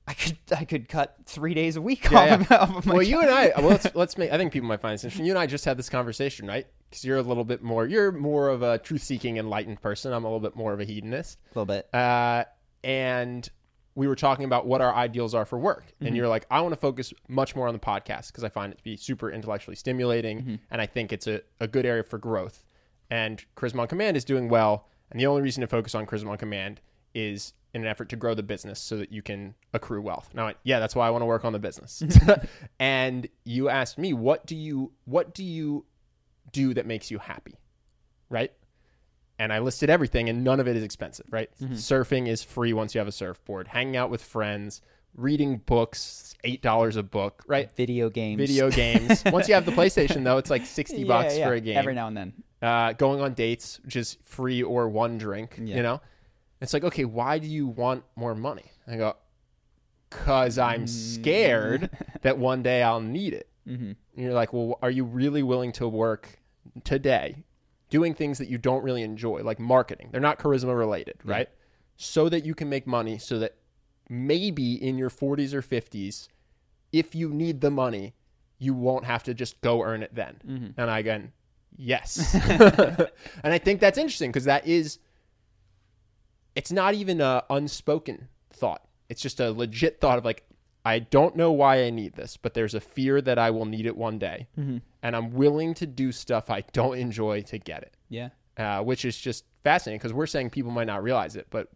i could i could cut three days a week Yeah, off, yeah. Of, off of my well, you and I, well, let's let's make. I think people might find this interesting. You and I just had this conversation, right? Because you're a little bit more. You're more of a truth-seeking, enlightened person. I'm a little bit more of a hedonist. a little bit Uh, and we were talking about what our ideals are for work. And you're like, I want to focus much more on the podcast because I find it to be super intellectually stimulating, and I think it's a, a good area for growth. And Charisma on Command is doing well, and the only reason to focus on Charisma on Command is in an effort to grow the business so that you can accrue wealth. Now, yeah, that's why I want to work on the business. and you asked me, what do you what do you do that makes you happy? Right? and I listed everything, and none of it is expensive, right? Surfing is free once you have a surfboard. Hanging out with friends, reading books, eight dollars a book, right? video games Video games. once you have the PlayStation, though, it's like sixty Yeah, bucks yeah, for a game. every now and then uh, going on dates, which is free or one drink. Yeah. You know, it's like, okay, why do you want more money? I go, cause I'm Mm. scared that one day I'll need it. Mm-hmm. And you're like, well, are you really willing to work today doing things that you don't really enjoy, like marketing? They're not charisma related, right? So that you can make money, so that maybe in your 40s or 50s, if you need the money, you won't have to just go earn it then. Mm-hmm. And I again, yes. and I think that's interesting because that is, it's not even a unspoken thought. It's just a legit thought of like, I don't know why I need this, but there's a fear that I will need it one day. Mm-hmm. And I'm willing to do stuff I don't enjoy to get it, yeah uh, which is just fascinating because we're saying people might not realize it, but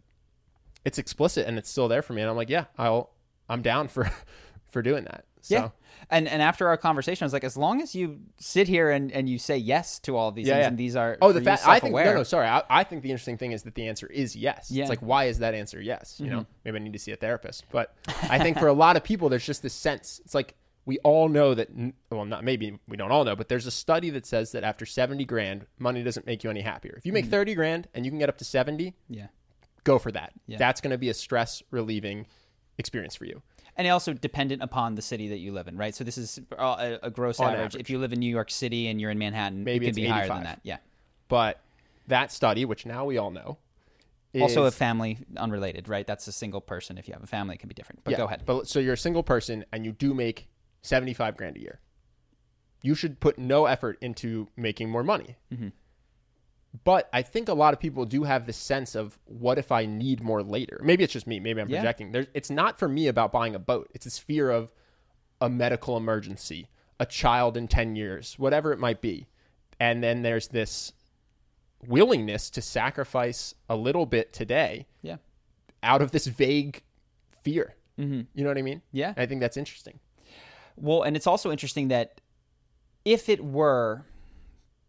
it's explicit and it's still there for me. And I'm like, yeah, I'll, I'm down for, for doing that. So, Yeah. And and after our conversation, I was like, as long as you sit here and, and you say yes to all of these Yeah, things, yeah. and these are Oh, the fact I think no, no, sorry. I, I think the interesting thing is that the answer is yes. Yeah. Mm-hmm. It's like why is that answer yes? You know, maybe I need to see a therapist. But I think for a lot of people, there's just this sense. It's like we all know that. Well, not maybe we don't all know, but there's a study that says that after seventy grand, money doesn't make you any happier. If you Mm-hmm. make thirty grand and you can get up to seventy, Yeah. go for that. Yeah. That's going to be a stress relieving experience for you. And also dependent upon the city that you live in, right? So this is uh, a, a gross average. average. If you live in New York City and you're in Manhattan, Maybe it can it's be higher than that. Yeah. But that study, which now we all know, also, a family unrelated, right? That's a single person. If you have a family, it can be different. But Yeah, go ahead. But so you're a single person and you do make 75 grand a year. You should put no effort into making more money. Mm-hmm. But I think a lot of people do have this sense of what if I need more later? Maybe it's just me. Maybe I'm Yeah. projecting. There's, it's not for me about buying a boat. It's this fear of a medical emergency, a child in 10 years, whatever it might be. And then there's this willingness to sacrifice a little bit today Yeah. out of this vague fear. Mm-hmm. You know what I mean? Yeah. And I think that's interesting. Well, and it's also interesting that if it were,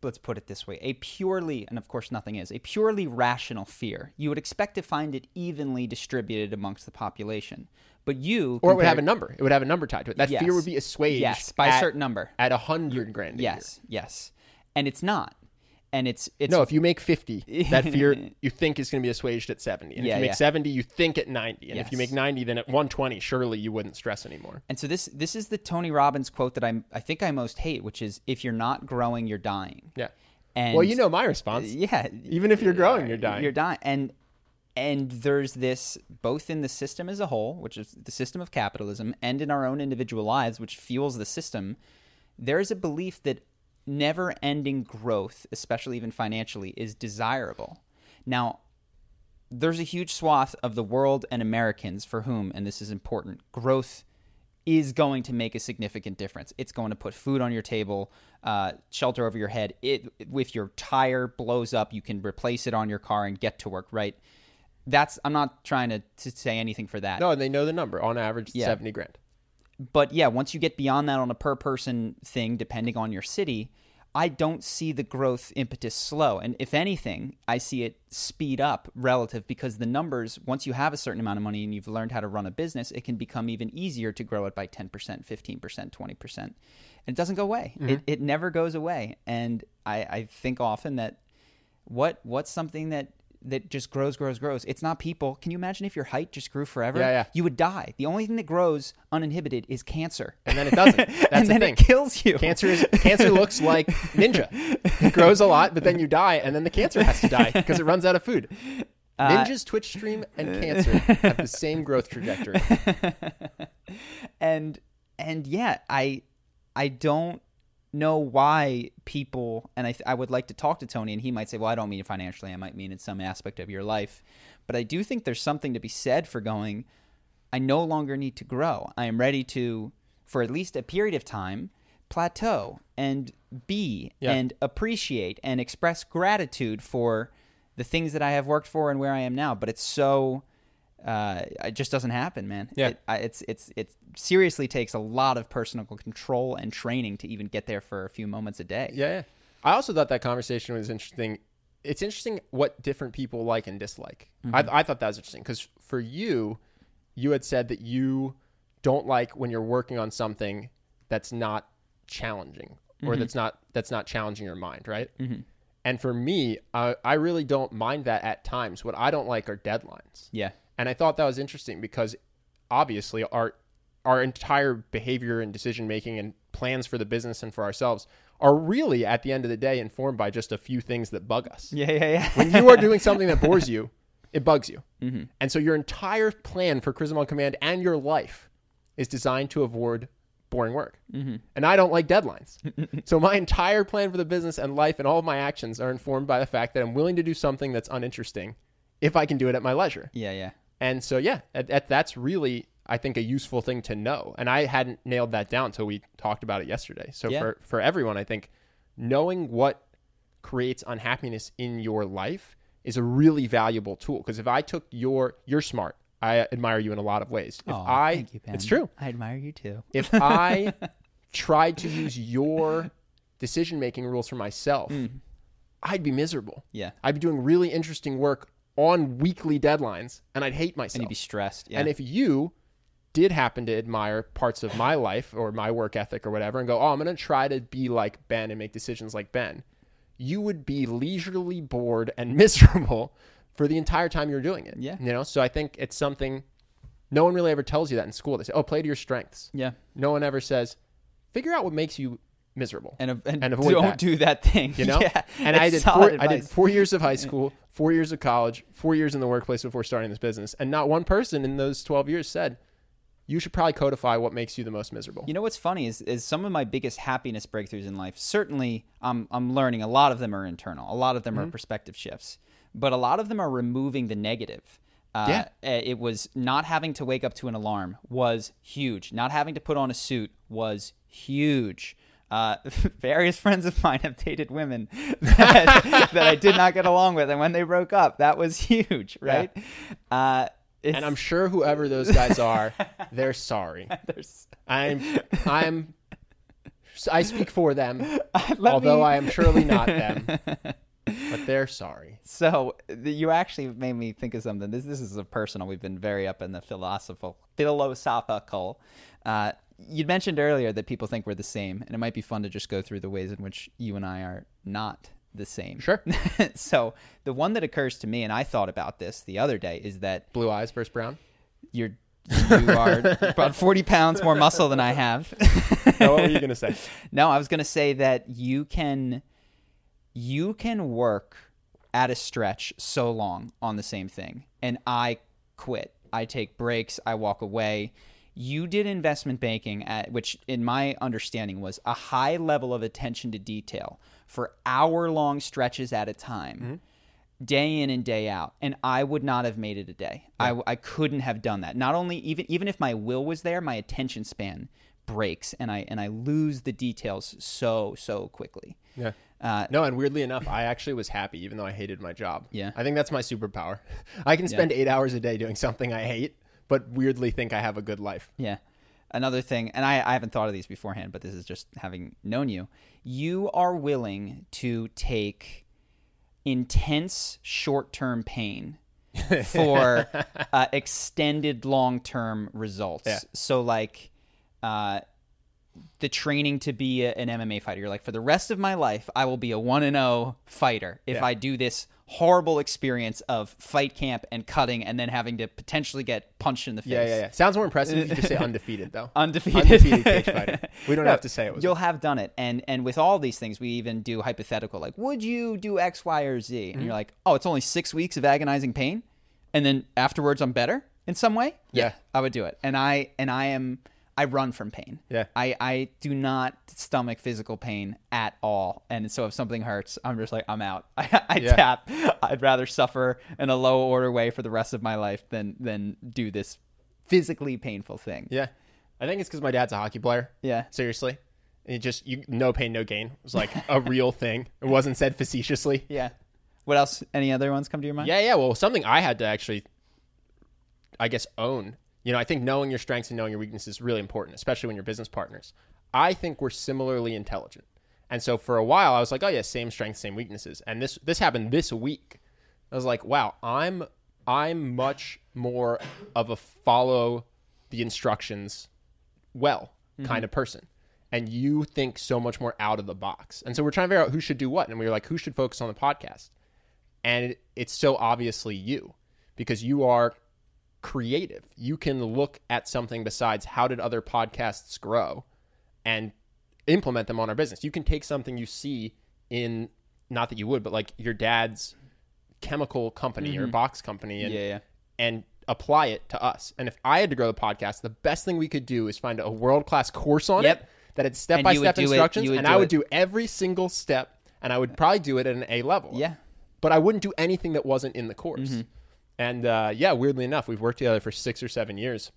let's put it this way, a purely, and of course nothing is, a purely rational fear, you would expect to find it evenly distributed amongst the population. But you. Or it would have a number. It would have a number tied to it. That Yes. fear would be assuaged. Yes, by at, a certain number. At a hundred grand. A Yes, yes. And it's not. And it's. it's No, if you make fifty, that fear you think is going to be assuaged at seventy, and Yeah, if you make yeah. seventy, you think at ninety, and if you make ninety, then at one twenty, surely you wouldn't stress anymore. And so this this is the Tony Robbins quote that I'm I think I most hate, which is if you're not growing, you're dying. Yeah. And well, you know my response. yeah, Even if you're growing, you're dying. You're dying. And and there's this both in the system as a whole, which is the system of capitalism, and in our own individual lives, which fuels the system. There is a belief that never-ending growth, especially even financially, is desirable. Now, there's a huge swath of the world and Americans for whom, and this is important, growth is going to make a significant difference. It's going to put food on your table, uh, shelter over your head. It, if your tire blows up, you can replace it on your car and get to work. Right? That's. I'm not trying to, to say anything for that. No, and they know the number. On average, Yeah. seventy grand. But yeah, once you get beyond that on a per person thing, depending on your city, I don't see the growth impetus slow. And if anything, I see it speed up relative because the numbers, once you have a certain amount of money and you've learned how to run a business, it can become even easier to grow it by 10%, 15%, 20%. And it doesn't go away. Mm-hmm. It, it never goes away. And I, I think often that what what's something that that just grows, grows, grows. It's not people. Can you imagine if your height just grew forever? Yeah, yeah. You would die. The only thing that grows uninhibited is cancer. And then it doesn't. That's and the then thing. it kills you. Cancer is cancer looks like ninja. It grows a lot, but then you die, and then the cancer has to die because it runs out of food. Uh, Ninja's Twitch stream and cancer have the same growth trajectory. and and yeah, I I don't know why people and I th- I would like to talk to Tony and he might say, "Well, I don't mean it financially. I might mean in some aspect of your life." But I do think there's something to be said for going, I no longer need to grow. I am ready to for at least a period of time plateau and be Yeah. and appreciate and express gratitude for the things that I have worked for and where I am now. But it's so uh, it just doesn't happen, man. Yeah. It, I, it's it's it seriously takes a lot of personal control and training to even get there for a few moments a day. Yeah, yeah. I also thought that conversation was interesting. It's interesting what different people like and dislike. I, mm-hmm. I thought that was interesting because for you, you had said that you don't like when you're working on something that's not challenging or mm-hmm. that's not that's not challenging your mind, right? Mm-hmm. And for me, I, I really don't mind that at times. What I don't like are deadlines. Yeah. And I thought that was interesting because obviously our our entire behavior and decision making and plans for the business and for ourselves are really at the end of the day informed by just a few things that bug us. Yeah, yeah, yeah. When you are doing something that bores you, it bugs you. Mm-hmm. And so your entire plan for Charisma on Command and your life is designed to avoid boring work. Mm-hmm. And I don't like deadlines. so my entire plan for the business and life and all of my actions are informed by the fact that I'm willing to do something that's uninteresting if I can do it at my leisure. yeah, yeah. And so, yeah, that, that- that's really, I think, a useful thing to know. And I hadn't nailed that down until we talked about it yesterday. So Yeah. for, for everyone, I think knowing what creates unhappiness in your life is a really valuable tool. Because if I took your, you're smart. I admire you in a lot of ways. If I, thank you, Ben. it's true. I admire you too. If I tried to use your decision making rules for myself, mm. I'd be miserable. Yeah. I'd be doing really interesting work on weekly deadlines, and I'd hate myself. And you'd be stressed. Yeah. And if you did happen to admire parts of my life or my work ethic or whatever and go, oh, I'm going to try to be like Ben and make decisions like Ben, you would be leisurely bored and miserable for the entire time you're doing it. Yeah. You know, so I think it's something no one really ever tells you that in school. They say, oh, play to your strengths. yeah. No one ever says, figure out what makes you miserable and, and, and avoid don't that. do that thing. you know yeah, and i did four, i did four years of high school four years of college four years in the workplace before starting this business and not one person in those 12 years said you should probably codify what makes you the most miserable You know what's funny is, is some of my biggest happiness breakthroughs in life. Certainly, I'm I'm learning a lot of them are internal. A lot of them Mm-hmm. are perspective shifts, but a lot of them are removing the negative. Uh, Yeah. uh, It was not having to wake up to an alarm was huge. Not having to put on a suit was huge. Uh, various friends of mine have dated women that, that I did not get along with, and when they broke up, that was huge, right? Uh, it's, and i'm sure whoever those guys are they're sorry there's, i'm i'm i speak for them although me- i am surely not them but they're sorry So you actually made me think of something. This this is a personal. We've been very up in the philosophical philosophical. Uh, you mentioned earlier that people think we're the same, and it might be fun to just go through the ways in which you and I are not the same. Sure. so the one that occurs to me, and I thought about this the other day, is that blue eyes versus brown you're you are about forty pounds more muscle than I have. no, what were you gonna say No, I was going to say that you can you can work at a stretch so long on the same thing and I quit. I take breaks, I walk away. You did investment banking at which in my understanding was a high level of attention to detail for hour-long stretches at a time. Day in and day out, and I would not have made it a day. I, I couldn't have done that. Not only even even if my will was there, my attention span breaks, and I and I lose the details so so quickly. yeah Uh, No, and weirdly enough, I actually was happy even though I hated my job. Yeah. I think that's my superpower. I can spend eight hours a day doing something I hate, but weirdly think I have a good life. Yeah. Another thing, and I, I haven't thought of these beforehand, but this is just having known you. You are willing to take intense short term pain for uh, extended long term results. Yeah. So, like, uh, the training to be a, an MMA fighter. You're like, for the rest of my life, I will be a 1 and 0 fighter if Yeah. I do this horrible experience of fight camp and cutting and then having to potentially get punched in the face. Yeah, yeah, yeah. Sounds more impressive if you just say undefeated, though. Undefeated. Undefeated cage fighter. We don't No, have to say it was. You'll have done it, and and with all these things, we even do hypothetical, like, would you do X, Y, or Z? Mm-hmm. And you're like, oh, it's only six weeks of agonizing pain, and then afterwards, I'm better in some way. Yeah. I would do it, and I and I am I run from pain. Yeah. I I do not stomach physical pain at all, and so if something hurts, I'm just like I'm out. I, I Yeah. tap. I'd rather suffer in a low order way for the rest of my life than than do this physically painful thing. Yeah. I think it's because my dad's a hockey player. Yeah. Seriously. It just, you, no pain, no gain. It was like a real thing. It wasn't said facetiously. Yeah. What else? Any other ones come to your mind? Yeah, yeah. Well, something I had to actually, I guess, own. You know, I think knowing your strengths and knowing your weaknesses is really important, especially when you're business partners. I think we're similarly intelligent, and so for a while I was like, oh yeah, same strengths, same weaknesses. And this this happened this week. I was like, wow, I'm I'm much more of a follow the instructions well mm-hmm. kind of person. And you think so much more out of the box. And so we're trying to figure out who should do what. And we were like, who should focus on the podcast? and it, it's so obviously you because you are creative. You can look at something besides how did other podcasts grow and implement them on our business. You can take something you see in not that you would, but like your dad's chemical company or box company and Mm-hmm. Yeah, yeah. and apply it to us. And if I had to grow the podcast, the best thing we could do is find a world class course on Yep. it that had step by step it- instructions, and I would it. do every single step, and I would probably do it at an A level Yeah. but I wouldn't do anything that wasn't in the course. Mm-hmm. And uh, yeah, weirdly enough, we've worked together for six or seven years.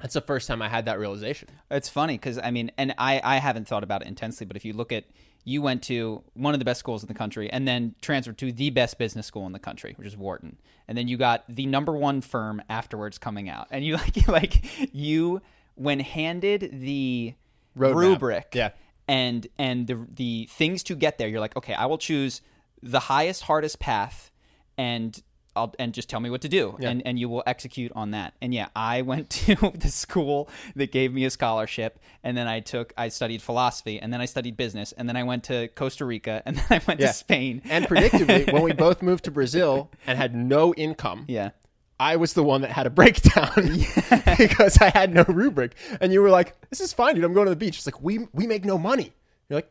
That's the first time I had that realization. It's funny because I mean, and I I haven't thought about it intensely, but if you look at you went to one of the best schools in the country and then transferred to the best business school in the country, which is Wharton, and then you got the number one firm afterwards coming out, and you like like you when handed the Roadmap. rubric, Yeah. and and the the things to get there, you're like, okay, I will choose the highest, hardest path, and I'll and just tell me what to do, and and you will execute on that. And yeah, I went to the school that gave me a scholarship, and then I took I studied philosophy, and then I studied business, and then I went to Costa Rica, and then I went Yeah. to Spain. And predictably, when we both moved to Brazil and had no income, yeah, I was the one that had a breakdown because I had no rubric. And you were like, "This is fine, dude. I'm going to the beach." It's like we we make no money. You're like,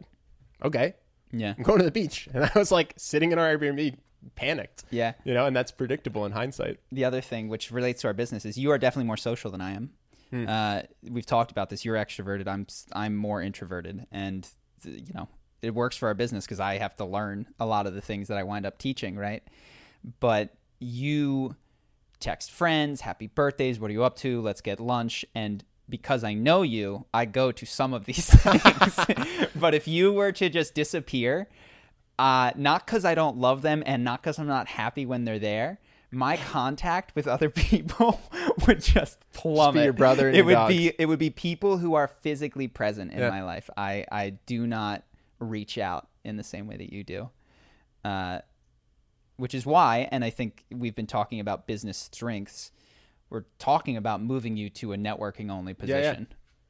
okay, Yeah. I'm going to the beach. And I was like sitting in our Airbnb, panicked. Yeah. You know, and that's predictable in hindsight. the other thing which relates to our business is you are definitely more social than I am. Hmm. Uh, we've talked about this. You're extroverted. I'm I'm more introverted, and you know it works for our business because I have to learn a lot of the things that I wind up teaching, right? But you text friends, happy birthdays. What are you up to? Let's get lunch. And because I know you, I go to some of these things. but if you were to just disappear, uh, not because I don't love them and not because I'm not happy when they're there, my contact with other people would just plummet. your brother it your would be it would be people who are physically present in Yeah. my life. I I do not reach out in the same way that you do. Uh, which is why, and I think we've been talking about business strengths. We're talking about moving you to a networking only Yeah, yeah.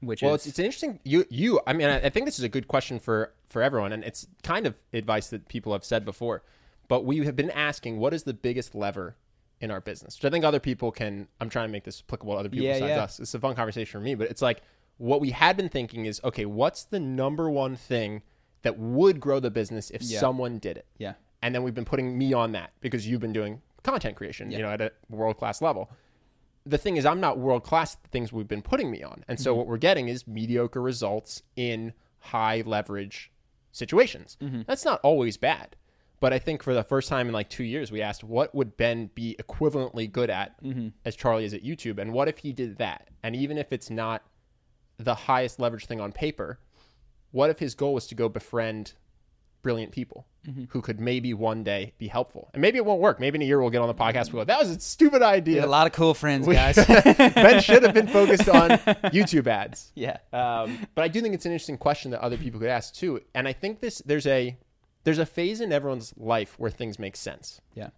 Which Well, is it's, it's interesting. You, you. I mean, I, I think this is a good question for for everyone, and it's kind of advice that people have said before. But we have been asking, what is the biggest lever in our business? Which I think other people can. I'm trying to make this applicable to other people Yeah, besides yeah. us. It's a fun conversation for me, but it's like what we had been thinking is, okay, what's the number one thing that would grow the business if Yeah. someone did it? yeah, and then we've been putting me on that because you've been doing content creation, you know, at a world class level. The thing is, I'm not world class at the things we've been putting me on, and so mm-hmm. what we're getting is mediocre results in high leverage situations. Mm-hmm. That's not always bad, but I think for the first time in like two years, we asked what would Ben be equivalently good at mm-hmm. as Charlie is at YouTube, and what if he did that? And even if it's not the highest leverage thing on paper, what if his goal was to go befriend brilliant people who could maybe one day be helpful? And maybe it won't work. Maybe in a year we'll get on the podcast. We'll go, that was a stupid idea. a lot of cool friends, guys. ben should have been focused on YouTube ads. yeah, Um, but I do think it's an interesting question that other people could ask too. And I think this there's a there's a phase in everyone's life where things make sense. yeah,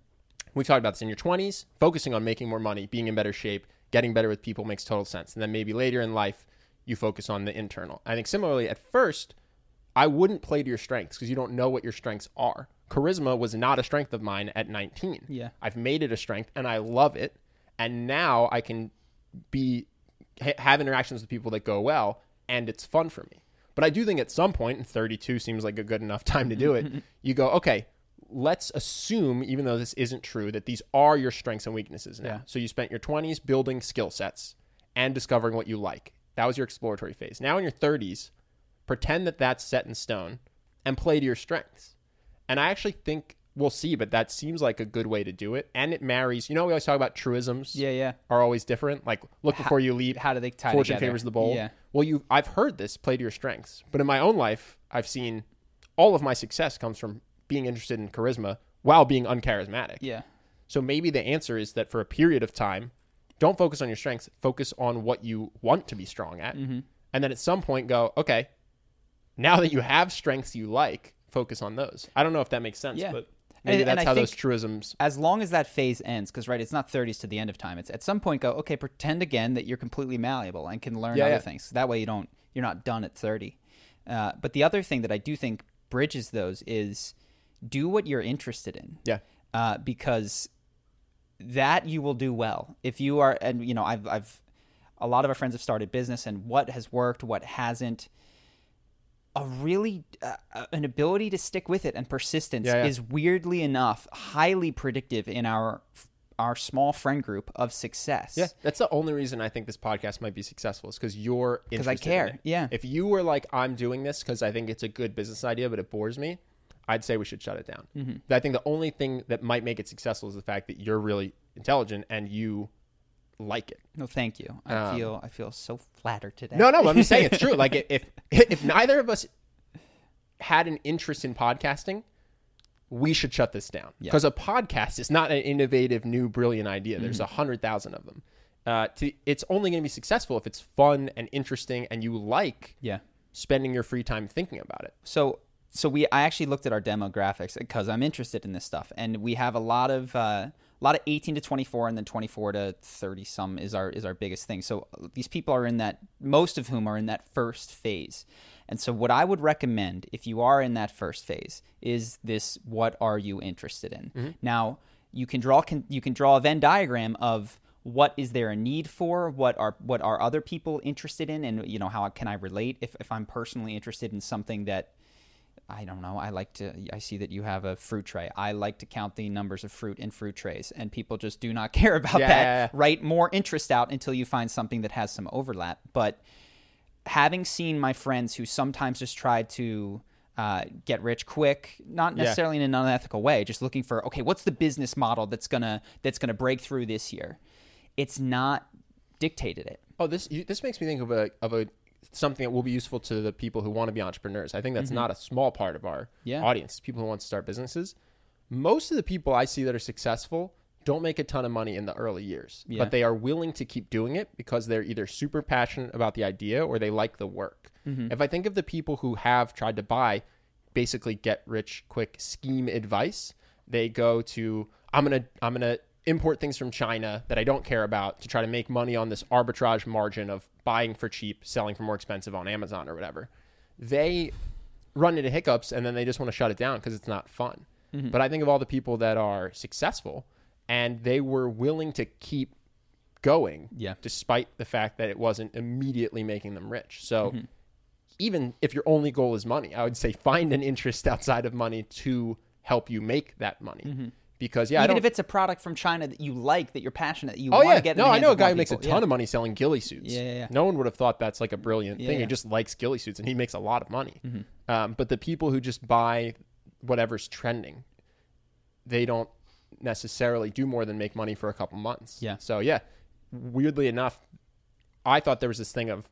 We've talked about this in your 20s, focusing on making more money, being in better shape, getting better with people makes total sense. And then maybe later in life, you focus on the internal. I think similarly, at first, I wouldn't play to your strengths because you don't know what your strengths are. Charisma was not a strength of mine at 19. Yeah. I've made it a strength and I love it. And now I can be ha- have interactions with people that go well and it's fun for me. But I do think at some point, and 32 seems like a good enough time to do it, you go, okay, let's assume, even though this isn't true, that these are your strengths and weaknesses now. Yeah. So you spent your 20s building skill sets and discovering what you like. That was your exploratory phase. Now in your 30s, pretend that that's set in stone and play to your strengths. And I actually think we'll see, but that seems like a good way to do it. And it marries, you know, we always talk about truisms yeah, yeah. are always different. Like look before you leap. How do they tie Fortune together? favors the bold. Yeah, Well, you I've heard this play to your strengths, but in my own life, I've seen all of my success comes from being interested in charisma while being uncharismatic. yeah, So maybe the answer is that for a period of time, don't focus on your strengths, focus on what you want to be strong at. Mm-hmm. And then at some point go, okay, now that you have strengths you like, focus on those. I don't know if that makes sense, Yeah. but maybe And- and that's I how those truisms as long as that phase ends, because right, it's not 30s to the end of time. It's at some point go, okay, pretend again that you're completely malleable and can learn Yeah, other yeah. things. That way you don't, you're not done at 30. Uh, but the other thing that I do think bridges those is do what you're interested in. Yeah. Uh, because that you will do well if you are, and you know, I've, I've, a lot of our friends have started business, and what has worked, what hasn't. A really uh, uh, an ability to stick with it and persistence Yeah, yeah. is weirdly enough highly predictive in our our small friend group of success. Yeah, that's the only reason I think this podcast might be successful is because you're 'Cause I care, yeah. If you were like, I'm doing this because I think it's a good business idea, but it bores me, I'd say we should shut it down. Mm-hmm. I think the only thing that might make it successful is the fact that you're really intelligent and you like it. No, thank you. I Um, feel I feel so flattered today. No, no, I'm just saying it's true. Like if if neither of us had an interest in podcasting, we should shut this down because a podcast is not an innovative, new, brilliant idea. There's a hundred thousand of them. Uh, to, it's only going to be successful if it's fun and interesting, and you like Yeah. spending your free time thinking about it. So so we I actually looked at our demographics because I'm interested in this stuff, and we have a lot of uh, a lot of 18 to 24, and then 24 to 30 some is our is our biggest thing. So these people are in that most of whom are in that first phase. And so what I would recommend if you are in that first phase is this what are you interested in? Mm-hmm. Now, you can draw can, you can draw a Venn diagram of what is there a need for what are what are other people interested in and you know how can i relate if, if i'm personally interested in something that I don't know. I like to. I see that you have a fruit tray. I like to count the numbers of fruit in fruit trays, and people just do not care about Yeah, that. yeah, yeah. Write more interest out until you find something that has some overlap. But having seen my friends who sometimes just try to uh, get rich quick, not Yeah. necessarily in an unethical way, just looking for okay, what's the business model that's gonna that's gonna break through this year? It's not dictated it. Oh, this you, this makes me think of a of a something that will be useful to the people who want to be entrepreneurs. I think that's not a small part of our Mm-hmm. Yeah. audience. People who want to start businesses. Most of the people I see that are successful don't make a ton of money in the early years, Yeah. but they are willing to keep doing it because they're either super passionate about the idea or they like the work. Mm-hmm. If I think of the people who have tried to buy basically get rich quick scheme advice, they go to I'm going to I'm going to import things from China that I don't care about to try to make money on this arbitrage margin of buying for cheap, selling for more expensive on Amazon or whatever. They run into hiccups and then they just want to shut it down because it's not fun. Mm-hmm. But I think of all the people that are successful and they were willing to keep going Yeah. despite the fact that it wasn't immediately making them rich. So mm-hmm. even if your only goal is money, I would say find an interest outside of money to help you make that money. Mm-hmm. Because yeah, I Even if it's a product from China that you like, that you're passionate, that you Oh want yeah, to get. in no, I know a guy who makes a ton Yeah. of money selling ghillie suits. Yeah, yeah, yeah. No one would have thought that's like a brilliant Yeah, thing. yeah. He just likes ghillie suits, and he makes a lot of money. Um, but the people who just buy whatever's trending, they don't necessarily do more than make money for a couple months. Yeah. So yeah, weirdly enough, I thought there was this thing of,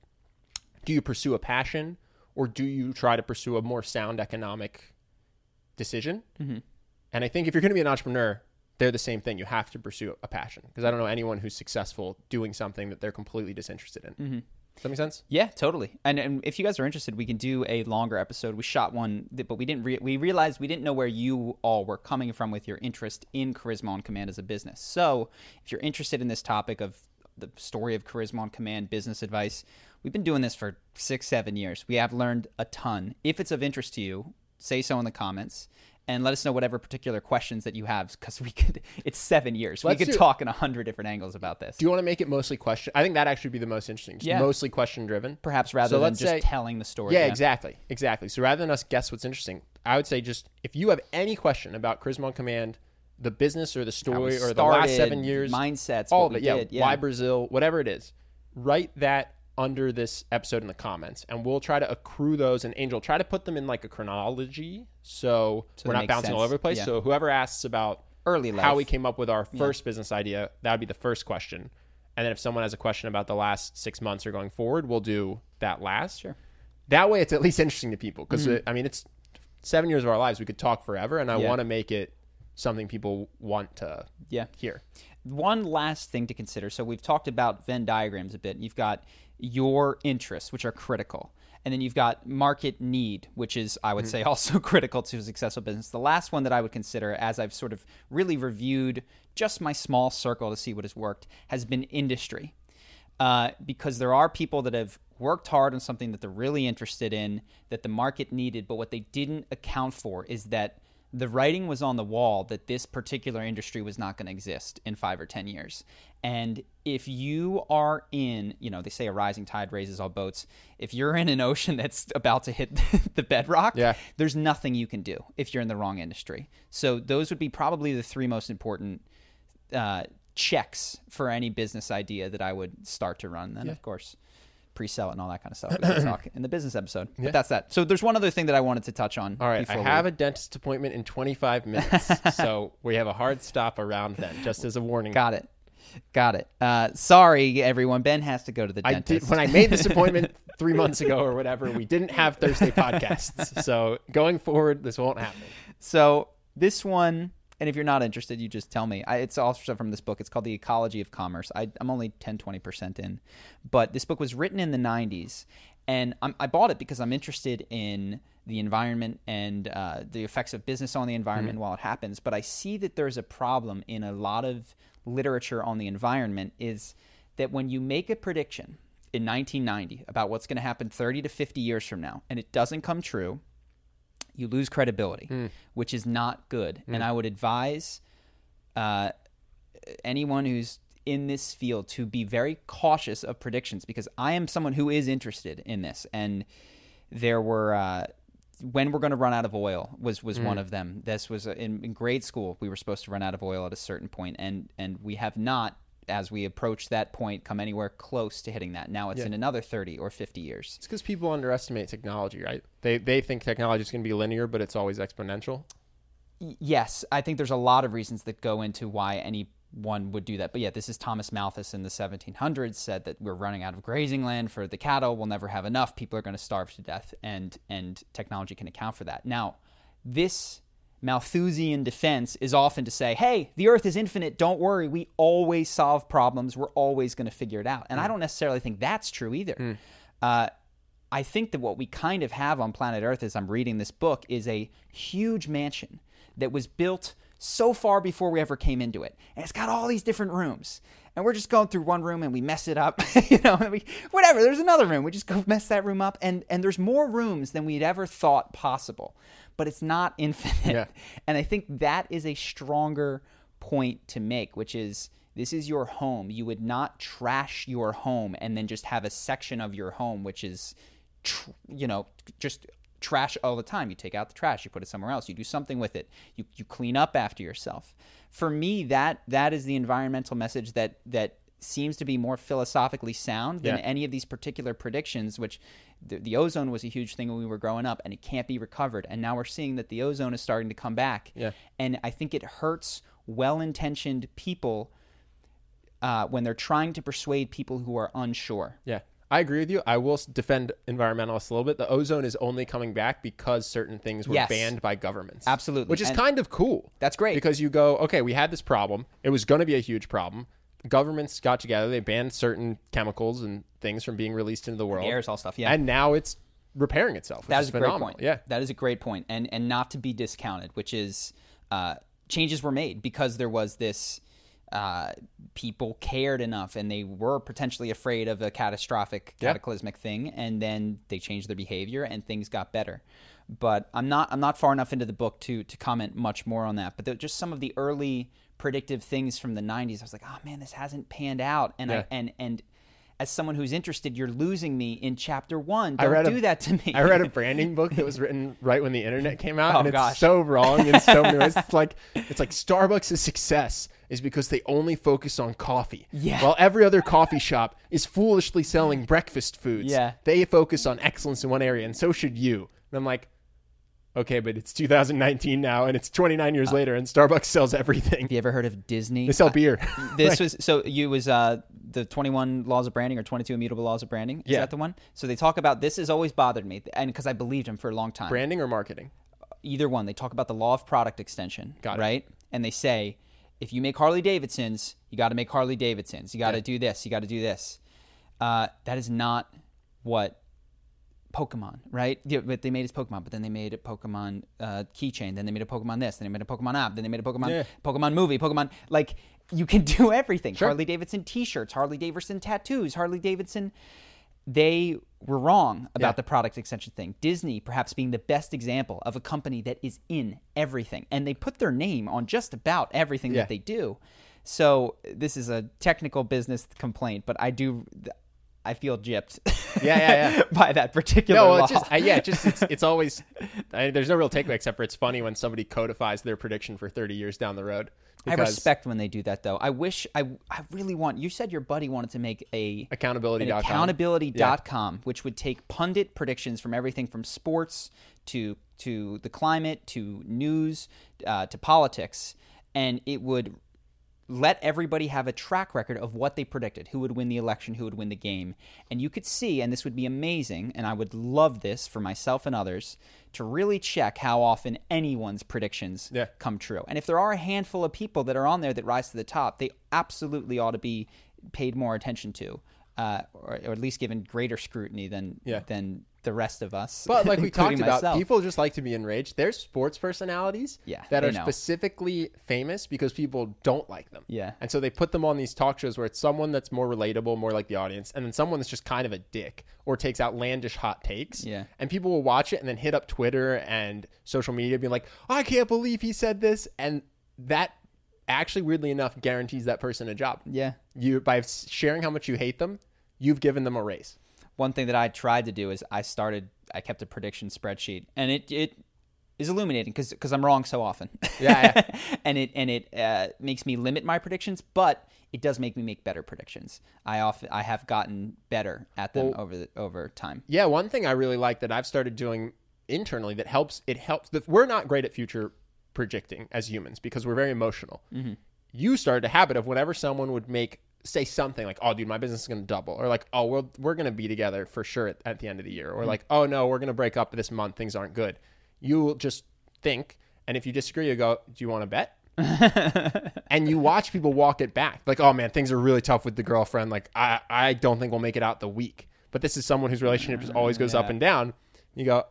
do you pursue a passion or do you try to pursue a more sound economic decision? Mm-hmm. And I think if you're going to be an entrepreneur, they're the same thing. You have to pursue a passion because I don't know anyone who's successful doing something that they're completely disinterested in. Mm-hmm. Does that make sense? Yeah, totally. And, and if you guys are interested, we can do a longer episode. We shot one, but we didn't. Re- we realized we didn't know where you all were coming from with your interest in Charisma on Command as a business. So, if you're interested in this topic of the story of Charisma on Command business advice, we've been doing this for six, seven years. We have learned a ton. If it's of interest to you, say so in the comments. And let us know whatever particular questions that you have, because we could. It's seven years. Let's we could do- talk in a hundred different angles about this. Do you want to make it mostly question? I think that actually would be the most interesting. Just Yeah. mostly question driven. Perhaps rather So than just say- telling the story. Yeah, exactly, exactly. So rather than us guess what's interesting, I would say just if you have any question about Charisma on Command, the business or the story or the last seven years, mindsets, all of it. Yeah, did, yeah. why Brazil, whatever it is, write that under this episode in the comments, and we'll try to accrue those. And Angel, try to put them in like a chronology, so, So we're not bouncing all over the place. Yeah. So whoever asks about Early how we came up with our first business idea, that would be the first question. And then if someone has a question about the last six months or going forward, we'll do that last. Sure. That way, it's at least interesting to people because I mean, it's seven years of our lives. We could talk forever, and I Yeah. want to make it something people want to Yeah. hear. One last thing to consider. So we've talked about Venn diagrams a bit. You've got your interests, which are critical. And then you've got market need, which is, I would say, also critical to a successful business. The last one that I would consider, as I've sort of really reviewed just my small circle to see what has worked, has been industry. Uh, because there are people that have worked hard on something that they're really interested in, that the market needed, but what they didn't account for is that the writing was on the wall that this particular industry was not going to exist in five or ten years. And if you are in, you know, they say a rising tide raises all boats. If you're in an ocean that's about to hit the bedrock, Yeah. there's nothing you can do if you're in the wrong industry. So those would be probably the three most important uh, checks for any business idea that I would start to run. Then, of course, pre-sell it and all that kind of stuff. We can talk in the business episode. But that's that. So there's one other thing that I wanted to touch on. All right, I have we, a dentist appointment in 25 minutes, so we have a hard stop around then, just as a warning. got it. Got it. Uh, sorry, everyone. Ben has to go to the I dentist. did when I made this appointment three months ago or whatever. We didn't have Thursday podcasts, so going forward, this won't happen. So this one, and if you're not interested, you just tell me. I, it's also from this book. It's called The Ecology of Commerce. I, I'm only 10, 20% in. But this book was written in the 90s. And I'm, I bought it because I'm interested in the environment and uh, the effects of business on the environment while it happens. But I see that there's a problem in a lot of literature on the environment is that when you make a prediction in 1990 about what's going to happen 30 to 50 years from now and it doesn't come true, you lose credibility, which is not good. And I would advise uh, anyone who's in this field to be very cautious of predictions because I am someone who is interested in this. And there were uh, when we're going to run out of oil was was one of them. This was uh, in, in grade school. We were supposed to run out of oil at a certain point, and and we have not. As we approach that point, come anywhere close to hitting that. Now it's in another thirty or fifty years. It's because people underestimate technology, right? They they think technology is going to be linear, but it's always exponential. Yes, I think there's a lot of reasons that go into why anyone would do that. But yeah, this is Thomas Malthus in the 1700s said that we're running out of grazing land for the cattle. We'll never have enough. People are going to starve to death, and and technology can account for that. Now, this Malthusian defense is often to say, "Hey, the Earth is infinite. Don't worry. We always solve problems. We're always going to figure it out." And I don't necessarily think that's true either. Uh, I think that what we kind of have on planet Earth as I'm reading this book is a huge mansion that was built so far before we ever came into it. And it's got all these different rooms. And we're just going through one room and we mess it up. you know, and we, whatever, there's another room. We just go mess that room up. And, and there's more rooms than we'd ever thought possible. But it's not infinite. Yeah. And I think that is a stronger point to make, which is this is your home. You would not trash your home and then just have a section of your home which is, tr- you know, just trash all the time. You take out the trash, you put it somewhere else, you do something with it, you, you clean up after yourself. For me, that that is the environmental message that that seems to be more philosophically sound than Yeah. any of these particular predictions, which the, the ozone was a huge thing when we were growing up and it can't be recovered. And now we're seeing that the ozone is starting to come back. Yeah. And I think it hurts well intentioned people uh, when they're trying to persuade people who are unsure. Yeah, I agree with you. I will defend environmentalists a little bit. The ozone is only coming back because certain things were Yes. banned by governments. Absolutely. Which is And- kind of cool. That's great. Because you go, okay, we had this problem. It was going to be a huge problem. Governments got together. They banned certain chemicals and things from being released into the world. Aerosol stuff, yeah. And now it's repairing itself. That is is a great phenomenal. point. Yeah. that is a great point, and and not to be discounted. Which is uh, changes were made because there was this. Uh, people cared enough, and they were potentially afraid of a catastrophic, Yeah. cataclysmic thing, and then they changed their behavior, and things got better. But I'm not I'm not far enough into the book to to comment much more on that. But just some of the early predictive things from the 90s, I was like, oh man, this hasn't panned out, and Yeah. I and and as someone who's interested, you're losing me in chapter one. Don't read a- do that to me. I read a branding book that was written right when the internet came out, Oh, and it's gosh. so wrong in so many ways. It's like it's like Starbucks' success is because they only focus on coffee, Yeah. while every other coffee shop is foolishly selling breakfast foods. Yeah. they focus on excellence in one area, and so should you. And I'm like, okay, but it's 2019 now, and it's 29 years later, and Starbucks sells everything. Have you ever heard of Disney? They sell beer. This was so you was uh the 21 laws of branding or 22 immutable laws of branding. Is Yeah. that the one? So they talk about this has always bothered me and because I believed him for a long time. Branding or marketing? Either one. They talk about the law of product extension, Got it. right? And they say if you make Harley Davidsons, you got to make Harley Davidsons. You got to Yeah. do this. You got to do this. Uh, that is not what Pokemon, right? Yeah, but they made his Pokemon, but then they made a Pokemon uh, keychain, then they made a Pokemon this, then they made a Pokemon app, then they made a Pokemon Yeah. Pokemon movie, Pokemon like you can do everything. Sure. Harley Davidson T-shirts, Harley Davidson tattoos, Harley Davidson. They were wrong about Yeah. the product extension thing. Disney, perhaps being the best example of a company that is in everything, and they put their name on just about everything Yeah. that they do. So this is a technical business complaint, but I do. I feel gypped. Yeah, yeah, yeah. by that particular No, law. well, it's just I, yeah, just it's, it's always I, there's no real takeaway except for it's funny when somebody codifies their prediction for 30 years down the road. I respect when they do that, though. I wish I, I really want. You said your buddy wanted to make a accountability. an accountability.com, which would take pundit predictions from everything from sports to to the climate to news uh, to politics, and it would let everybody have a track record of what they predicted who would win the election who would win the game and you could see and this would be amazing and i would love this for myself and others to really check how often anyone's predictions Yeah. come true and if there are a handful of people that are on there that rise to the top they absolutely ought to be paid more attention to uh, or, or at least given greater scrutiny than Yeah. than the rest of us But like we talked about, myself. people just like to be enraged. There's sports personalities Yeah, that are know. specifically famous because people don't like them. Yeah. And so they put them on these talk shows where it's someone that's more relatable, more like the audience, and then someone that's just kind of a dick or takes outlandish hot takes. Yeah. And people will watch it and then hit up Twitter and social media being like, I can't believe he said this. And that actually, weirdly enough, guarantees that person a job. yeah You by sharing how much you hate them, you've given them a raise. One thing that I tried to do is I started I kept a prediction spreadsheet and it it is illuminating because because I'm wrong so often. Yeah, and it and it uh, makes me limit my predictions, but it does make me make better predictions. I often I have gotten better at them Well- over the, over time. Yeah, one thing I really like that I've started doing internally that helps it helps that we're not great at future predicting as humans because we're very emotional. You started a habit of whenever someone would make say something like, "Oh, dude, my business is going to double," or like, "Oh, we're we're going to be together for sure at, at the end of the year," or mm-hmm. like, "Oh no, we're going to break up this month. Things aren't good." You will just think, and if you disagree, you go, "Do you want to bet?" and you watch people walk it back. Like oh man things are really tough with the girlfriend. Like i i don't think we'll make it out the week. But this is someone whose relationship just always goes up mm, and down. You go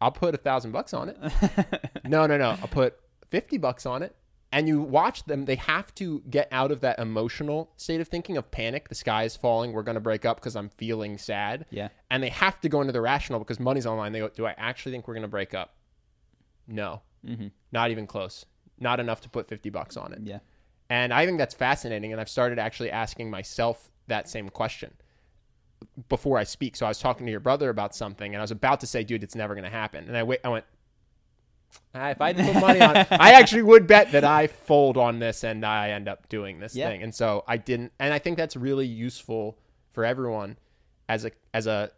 i'll put a thousand bucks on it. No no no. I'll put 50 bucks on it and you watch them they have to get out of that emotional state of thinking of panic the sky is falling we're going to break up because i'm feeling sad Yeah. and they have to go into the rational because money's on the line they go do i actually think we're going to break up no Mm-hmm. not even close not enough to put 50 bucks on it Yeah. and I think that's fascinating. And I've started actually asking myself that same question before I speak. So I was talking to your brother about something, and I was about to say, "Dude, it's never going to happen." And I wait. I went. "Ah, if I had to put money on it, I actually would bet that I fold on this and I end up doing this Yeah. thing. And so I didn't. And I think that's really useful for everyone as a as a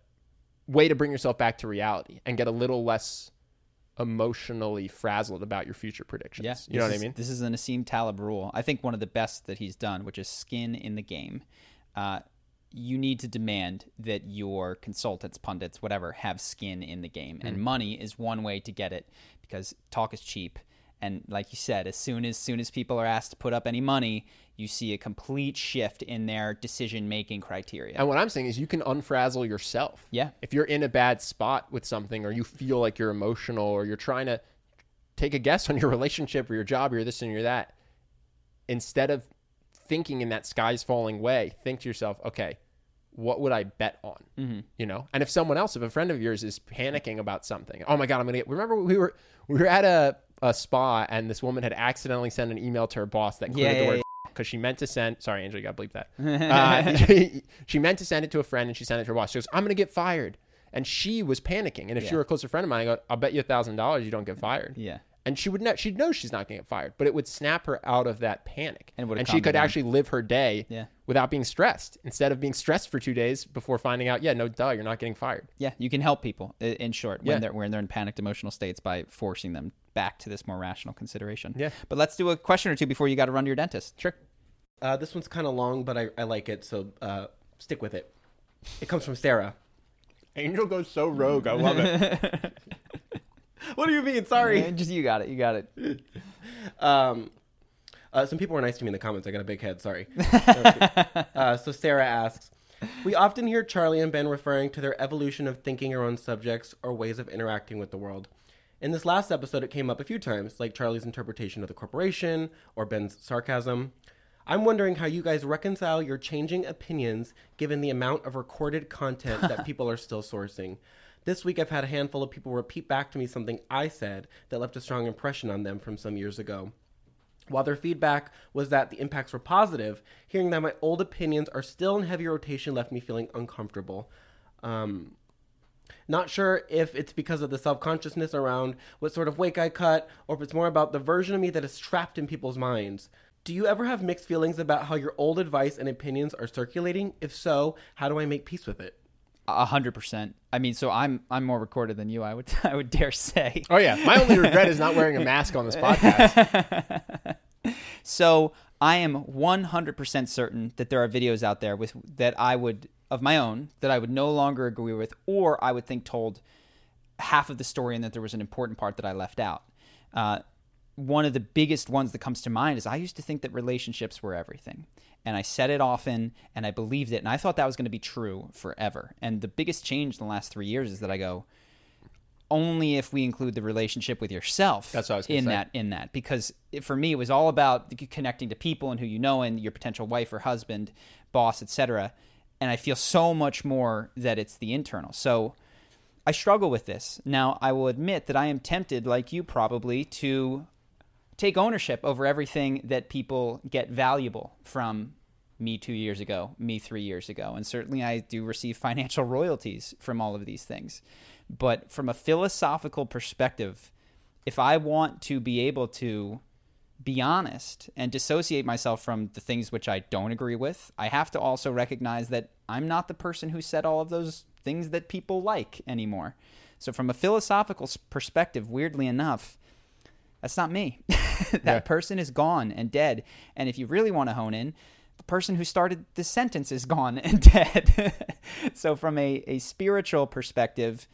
way to bring yourself back to reality and get a little less emotionally frazzled about your future predictions. Yeah, you know what I mean? This is an Asim Taleb rule. I think one of the best that he's done, which is skin in the game. Uh, you need to demand that your consultants, pundits, whatever, have skin in the game, Hmm. and money is one way to get it because talk is cheap. And like you said, as soon as soon as people are asked to put up any money, you see a complete shift in their decision making criteria. And what I'm saying is you can unfrazzle yourself. Yeah. If you're in a bad spot with something or you feel like you're emotional or you're trying to take a guess on your relationship or your job or you're this and you're that, instead of thinking in that sky's falling way, think to yourself, okay, what would I bet on? Mm-hmm. You know, and if someone else, if a friend of yours is panicking about something, oh my god, I'm gonna get. Remember we were we were at a, a spa and this woman had accidentally sent an email to her boss that included Yeah, the yeah, word because she meant to send. Sorry, Angela, you got to bleep that. Uh, she, she meant to send it to a friend and she sent it to her boss. She goes, "I'm gonna get fired," and she was panicking. And if she Yeah. were a closer friend of mine, I go, "I'll bet you a thousand dollars you don't get fired." yeah. And she would know she'd know she's not going to get fired, but it would snap her out of that panic, And would've and she could down. actually live her day Yeah. without being stressed instead of being stressed for two days before finding out, yeah, no, duh, you're not getting fired. Yeah, you can help people. In short, when Yeah. they're when they're in panicked emotional states by forcing them back to this more rational consideration. Yeah. But let's do a question or two before you got to run to your dentist. Sure. Uh, this one's kind of long, but I, I like it, so uh, stick with it. It comes from Sarah. Angel goes so rogue. I love it. What do you mean? Sorry. Yeah, just you got it. You got it. Um, uh, some people were nice to me in the comments. I got a big head. Sorry. uh, so Sarah asks, we often hear Charlie and Ben referring to their evolution of thinking around subjects or ways of interacting with the world. In this last episode, it came up a few times, like Charlie's interpretation of the corporation or Ben's sarcasm. I'm wondering how you guys reconcile your changing opinions given the amount of recorded content that people are still sourcing. This week, I've had a handful of people repeat back to me something I said that left a strong impression on them from some years ago. While their feedback was that the impacts were positive, hearing that my old opinions are still in heavy rotation left me feeling uncomfortable. Um, not sure if it's because of the self consciousness around what sort of wake I cut, or if it's more about the version of me that is trapped in people's minds. Do you ever have mixed feelings about how your old advice and opinions are circulating? If so, how do I make peace with it? A hundred percent. I mean, so I'm I'm more recorded than you. I would I would dare say. Oh yeah, my only regret is not wearing a mask on this podcast. So I am 100% certain that there are videos out there with that I would of my own that I would no longer agree with, or I would think told half of the story and that there was an important part that I left out. Uh, one of the biggest ones that comes to mind is I used to think that relationships were everything. And I said it often and I believed it. And I thought that was going to be true forever. And the biggest change in the last three years is that I go, only if we include the relationship with yourself That's what I was in say. that in that because it, for me it was all about connecting to people and who you know and your potential wife or husband boss etc and i feel so much more that it's the internal so i struggle with this now i will admit that i am tempted like you probably to take ownership over everything that people get valuable from me two years ago, me three years ago. And certainly I do receive financial royalties from all of these things. But from a philosophical perspective, if I want to be able to be honest and dissociate myself from the things which I don't agree with, I have to also recognize that I'm not the person who said all of those things that people like anymore. So, from a philosophical perspective, weirdly enough, that's not me. that yeah. person is gone and dead. And if you really want to hone in, the person who started this sentence is gone and dead. so, from a, a spiritual perspective,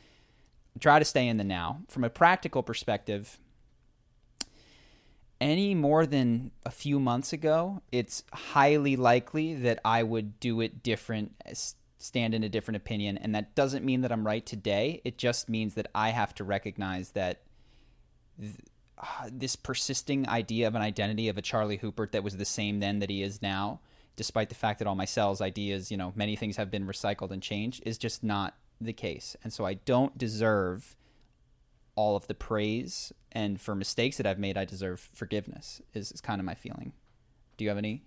try to stay in the now. From a practical perspective, any more than a few months ago, it's highly likely that I would do it different, stand in a different opinion. And that doesn't mean that I'm right today. It just means that I have to recognize that th- uh, this persisting idea of an identity of a Charlie Houpert that was the same then that he is now, despite the fact that all my cells, ideas, you know, many things have been recycled and changed, is just not the case. And so I don't deserve all of the praise and for mistakes that I've made I deserve forgiveness is, is kind of my feeling. Do you have any?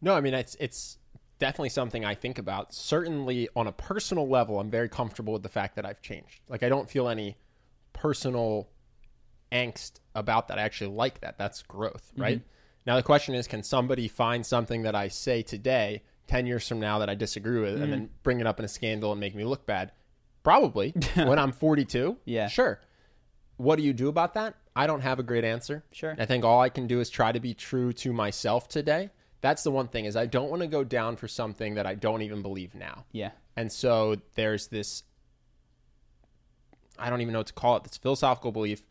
No, I mean it's it's definitely something I think about. Certainly on a personal level, I'm very comfortable with the fact that I've changed. Like I don't feel any personal angst about that. I actually like that. That's growth, right? Mm-hmm. Now the question is can somebody find something that I say today 10 years from now that I disagree with mm. and then mm. bring it up in a scandal and make me look bad? Probably. when I'm 42? Yeah. Sure. What do you do about that? I don't have a great answer. Sure. I think all I can do is try to be true to myself today. That's the one thing is I don't want to go down for something that I don't even believe now. Yeah. And so there's this I don't even know what to call it, this philosophical belief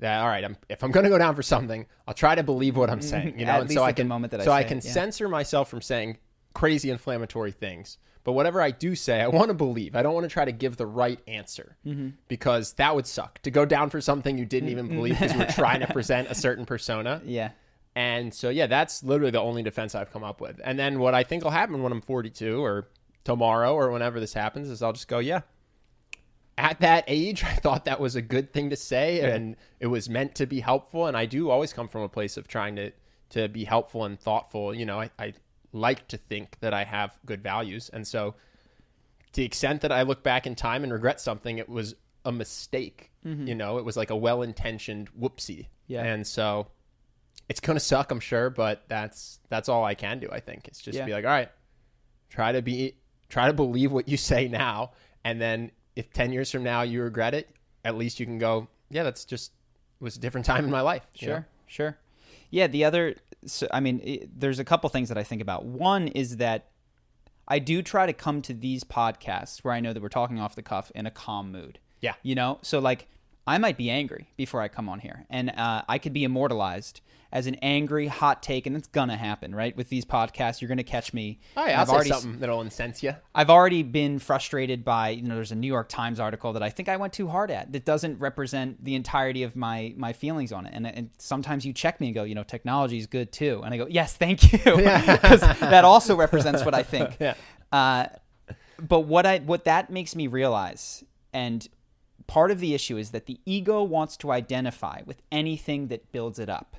that all right, I'm, if I'm going to go down for something, I'll try to believe what I'm saying, you know, At and so I can moment that so I, I can yeah. censor myself from saying crazy inflammatory things. But whatever I do say, I want to believe. I don't want to try to give the right answer mm-hmm. because that would suck to go down for something you didn't even believe because you were trying to present a certain persona. Yeah. And so, yeah, that's literally the only defense I've come up with. And then what I think will happen when I'm 42 or tomorrow or whenever this happens is I'll just go, yeah, at that age, I thought that was a good thing to say, yeah. and it was meant to be helpful. And I do always come from a place of trying to to be helpful and thoughtful. You know, I, I like to think that I have good values, and so to the extent that I look back in time and regret something, it was a mistake. Mm-hmm. You know, it was like a well intentioned whoopsie. Yeah, and so it's gonna suck, I'm sure, but that's that's all I can do. I think it's just yeah. be like, all right, try to be try to believe what you say now, and then if 10 years from now you regret it, at least you can go, yeah, that's just was a different time in my life. Sure, know? sure. Yeah, the other, so, I mean, it, there's a couple things that I think about. One is that I do try to come to these podcasts where I know that we're talking off the cuff in a calm mood. Yeah. You know, so like I might be angry before I come on here, and uh, I could be immortalized as an angry hot take, and it's gonna happen, right? With these podcasts, you're gonna catch me. Oh yeah, I'll I've say already, something that'll incense you. I've already been frustrated by you know. There's a New York Times article that I think I went too hard at that doesn't represent the entirety of my my feelings on it, and and sometimes you check me and go, you know, technology is good too, and I go, yes, thank you, because that also represents what I think. yeah. Uh, but what I what that makes me realize, and part of the issue is that the ego wants to identify with anything that builds it up.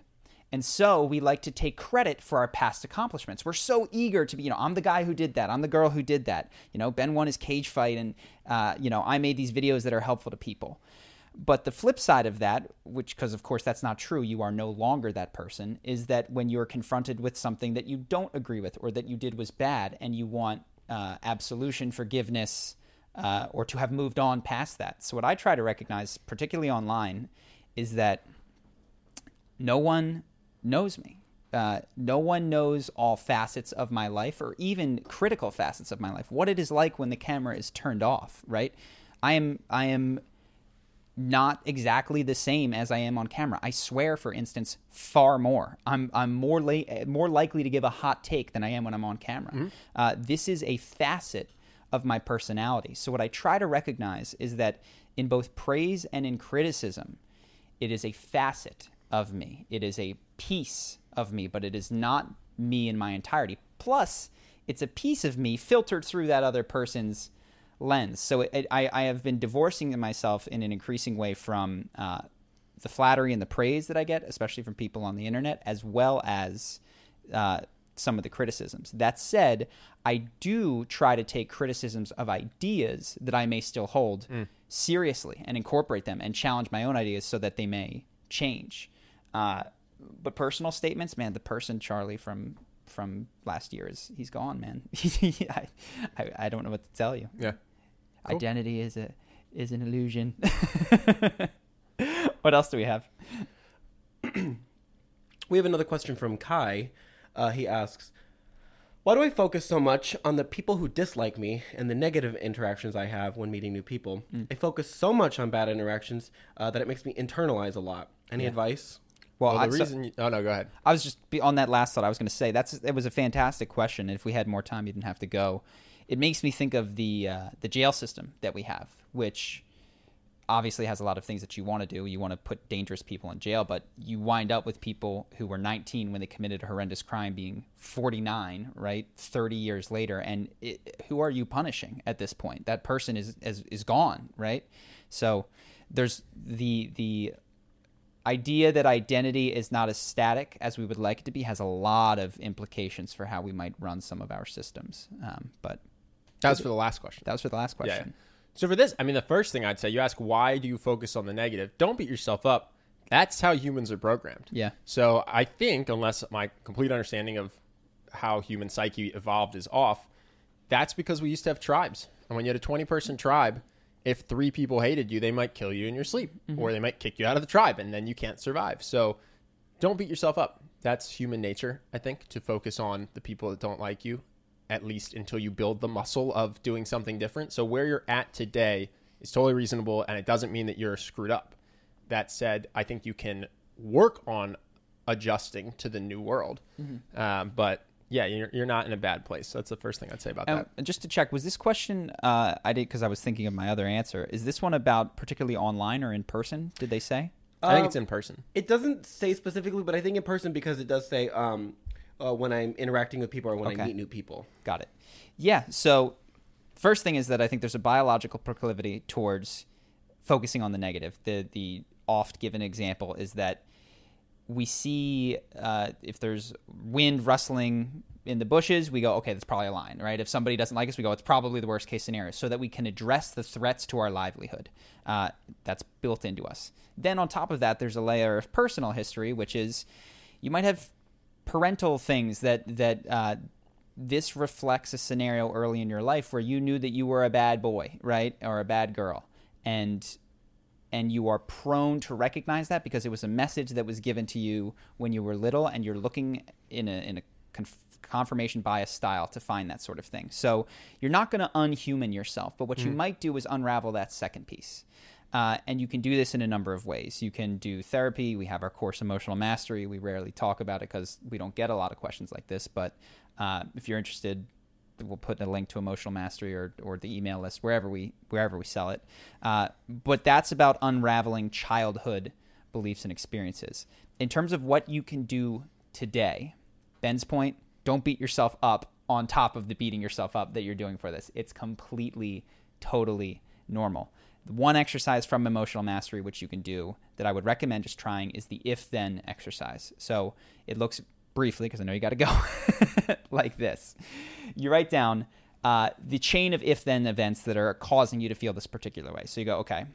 And so we like to take credit for our past accomplishments. We're so eager to be, you know, I'm the guy who did that. I'm the girl who did that. You know, Ben won his cage fight, and uh, you know, I made these videos that are helpful to people. But the flip side of that, which, because of course that's not true, you are no longer that person, is that when you're confronted with something that you don't agree with or that you did was bad and you want uh, absolution, forgiveness, uh, or to have moved on past that. So, what I try to recognize, particularly online, is that no one knows me. Uh, no one knows all facets of my life or even critical facets of my life. What it is like when the camera is turned off, right? I am I am not exactly the same as I am on camera. I swear, for instance, far more. I'm I'm more la- more likely to give a hot take than I am when I'm on camera. Mm-hmm. Uh, this is a facet of my personality. So what I try to recognize is that in both praise and in criticism, it is a facet of me. It is a piece of me, but it is not me in my entirety. Plus, it's a piece of me filtered through that other person's lens. So it, I, I, have been divorcing myself in an increasing way from uh, the flattery and the praise that I get, especially from people on the internet, as well as uh, some of the criticisms. That said, I do try to take criticisms of ideas that I may still hold seriously and incorporate them and challenge my own ideas so that they may change. Uh, but personal statements, man, the person Charlie from from last year is he's gone, man. I, I I don't know what to tell you. Yeah. Cool. Identity is a is an illusion. what else do we have? We have another question from Kai. Uh, he asks, "Why do I focus so much on the people who dislike me and the negative interactions I have when meeting new people? I focus so much on bad interactions uh, that it makes me internalize a lot. Any advice?" Well, Well, I, the so- reason. you- oh no, go ahead. I was just be- on that last thought. I was going to say that's it was a fantastic question. And if we had more time, you didn't have to go. It makes me think of the uh, the jail system that we have, which obviously has a lot of things that you want to do. You want to put dangerous people in jail, but you wind up with people who were 19 when they committed a horrendous crime, being 49, right, 30 years later. And it, who are you punishing at this point? That person is is, is gone, right? So there's the the idea that identity is not as static as we would like it to be has a lot of implications for how we might run some of our systems. Um, but That was for the last question. that was for the last Yeah. question. So for this, I mean, the first thing I'd say, you ask why do you focus on the negative? Don't beat yourself up. That's how humans are programmed. Yeah. So I think, unless my complete understanding of how human psyche evolved is off, that's because we used to have tribes. And when you had a 20 person tribe, if three people hated you, they might kill you in your sleep mm-hmm. or they might kick you out of the tribe and then you can't survive. So don't beat yourself up. That's human nature, I think, to focus on the people that don't like you, at least until you build the muscle of doing something different. So where you're at today is totally reasonable and it doesn't mean that you're screwed up. That said, I think you can work on adjusting to the new world. Um, but yeah, you're, you're not in a bad place. That's the first thing I'd say about Um, that. and just to check, was this question uh, I did because I was thinking of my other answer? Is this one about particularly online or in person? Did they say? I think Um, it's in person. It doesn't say specifically, but I think in person because it does say um, uh, when I'm interacting with people or when Okay. I meet new people. Got it. Yeah. So, first thing is that I think there's a biological proclivity towards focusing on the negative. The the oft given example is that we see uh, if there's wind rustling in the bushes, we go, okay, that's probably a line, right? If somebody doesn't like us, we go, it's probably the worst case scenario, so that we can address the threats to our livelihood. Uh, that's built into us. Then on top of that, there's a layer of personal history, which is you might have parental things that that uh, this reflects a scenario early in your life where you knew that you were a bad boy, right, or a bad girl, and and you are prone to recognize that because it was a message that was given to you when you were little, and you're looking in a in a conf- confirmation bias style to find that sort of thing. So you're not going to unhuman yourself, but what you might do is unravel that second piece. Uh, and you can do this in a number of ways. You can do therapy. We have our course, Emotional Mastery. We rarely talk about it because we don't get a lot of questions like this. But uh, if you're interested, we'll put a link to Emotional Mastery or, or the email list wherever we wherever we sell it. Uh, but that's about unraveling childhood beliefs and experiences. In terms of what you can do today, Ben's point: don't beat yourself up on top of the beating yourself up that you're doing for this. It's completely, totally normal. One exercise from emotional mastery, which you can do that I would recommend just trying, is the if then exercise. So it looks briefly, because I know you got to go, like this. You write down uh, the chain of if then events that are causing you to feel this particular way. So you go, okay,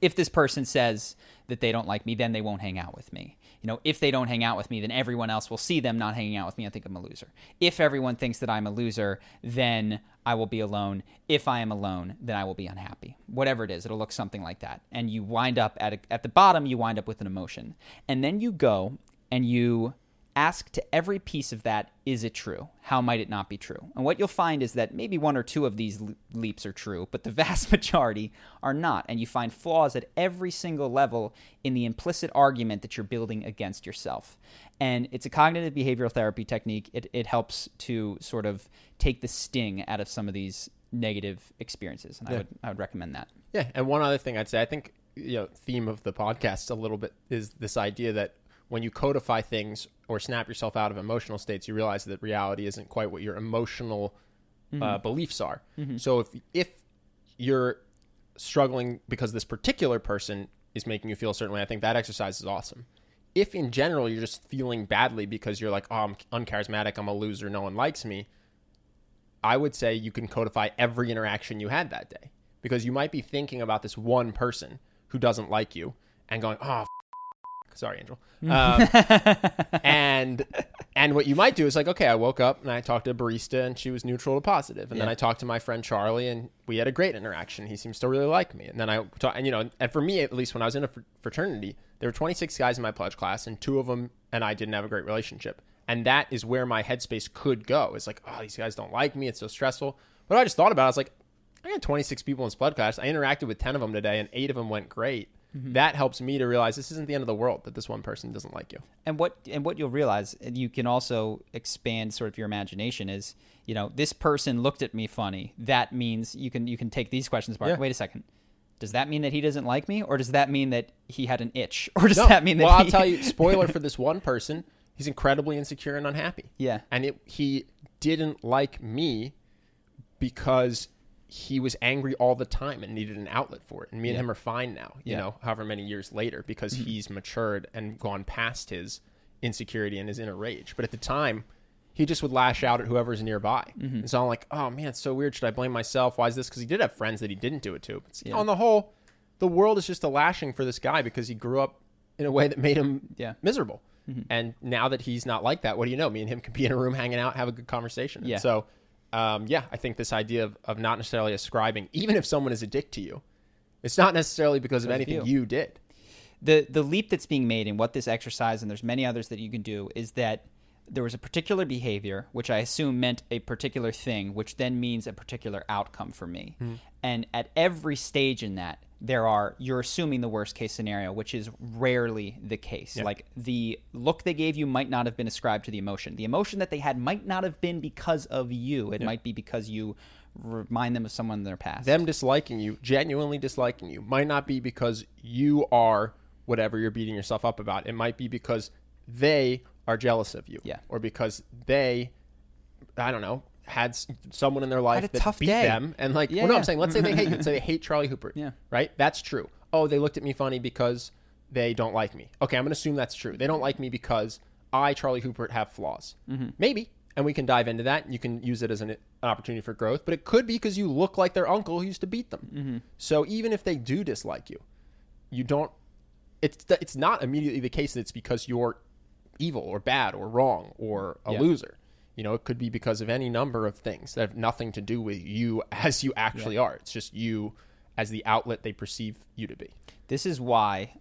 if this person says that they don't like me, then they won't hang out with me. You know, if they don't hang out with me, then everyone else will see them not hanging out with me and think I'm a loser. If everyone thinks that I'm a loser, then I will be alone. If I am alone, then I will be unhappy. Whatever it is, it'll look something like that. And you wind up at a, at the bottom, you wind up with an emotion. And then you go and you ask to every piece of that is it true? How might it not be true? And what you'll find is that maybe one or two of these leaps are true but the vast majority are not. And you find flaws at every single level in the implicit argument that you're building against yourself. And it's a cognitive behavioral therapy technique. It, it helps to sort of take the sting out of some of these negative experiences. And I, would, I would recommend that. Yeah, and one other thing I'd say, I think you know, theme of the podcast a little bit is this idea that when you codify things or snap yourself out of emotional states, you realize that reality isn't quite what your emotional uh, beliefs are. So if if you're struggling because this particular person is making you feel a certain way, I think that exercise is awesome. if in general you're just feeling badly because you're like, oh, I'm uncharismatic, I'm a loser, no one likes me, I would say you can codify every interaction you had that day because you might be thinking about this one person who doesn't like you and going, oh, sorry, Angel. Um, and and what you might do is like, okay, I woke up and I talked to a barista and she was neutral to positive, and then I talked to my friend Charlie and we had a great interaction. He seems to really like me, and then I talk, and you know, and for me at least, when I was in a fr- fraternity, there were 26 guys in my pledge class, and two of them and I didn't have a great relationship, and that is where my headspace could go. It's like, oh, these guys don't like me. It's so stressful. But I just thought about, it, I was like, I got 26 people in Spud class. I interacted with 10 of them today, and eight of them went great. Mm-hmm. That helps me to realize this isn't the end of the world that this one person doesn't like you. and what and what you'll realize and you can also expand sort of your imagination is you know this person looked at me funny that means you can you can take these questions apart Yeah. wait a second does that mean that he doesn't like me or does that mean that he had an itch or does No. that mean that well, he, I'll tell you, spoiler for this one person, he's incredibly insecure and unhappy. Yeah. And it, he didn't like me because he was angry all the time and needed an outlet for it. And me and Yeah. him are fine now, you Yeah. know, however many years later, because mm-hmm. he's matured and gone past his insecurity and his inner rage. But at the time, he just would lash out at whoever's nearby. Mm-hmm. And so I'm like, oh man, it's so weird. Should I blame myself? Why is this? Because he did have friends that he didn't do it to. But Yeah. on the whole, the world is just a lashing for this guy because he grew up in a way that made him Yeah. miserable. Mm-hmm. And now that he's not like that, what do you know? Me and him could be in a room hanging out, have a good conversation. And Yeah. so, um, yeah, I think this idea of, of not necessarily ascribing, even if someone is a dick to you, it's not necessarily because of anything you. you did. the the leap that's being made and what this exercise and there's many others that you can do is that there was a particular behavior which I assume meant a particular thing, which then means a particular outcome for me. And at every stage in that, there are you're assuming the worst case scenario, which is rarely the case. Like the look they gave you might not have been ascribed to the emotion. The emotion that they had might not have been because of you. It might be because you remind them of someone in their past. Them disliking you, genuinely disliking you, might not be because you are whatever you're beating yourself up about. It might be because they are jealous of you. Yeah. Or because they, I don't know, had someone in their life that beat day. them. And like, Yeah, well, no, yeah. I'm saying, let's say they hate. Say they hate Charlie Houpert. Yeah. Right? That's true. Oh, they looked at me funny because they don't like me. Okay, I'm going to assume that's true. They don't like me because I, Charlie Houpert, have flaws. Mm-hmm. Maybe. And we can dive into that. And you can use it as an, an opportunity for growth. But it could be because you look like their uncle who used to beat them. Mm-hmm. So even if they do dislike you, you don't. It's it's not immediately the case that it's because you're evil or bad or wrong or a Yeah. loser. You know, it could be because of any number of things that have nothing to do with you as you actually are. It's just you as the outlet they perceive you to be. This is why.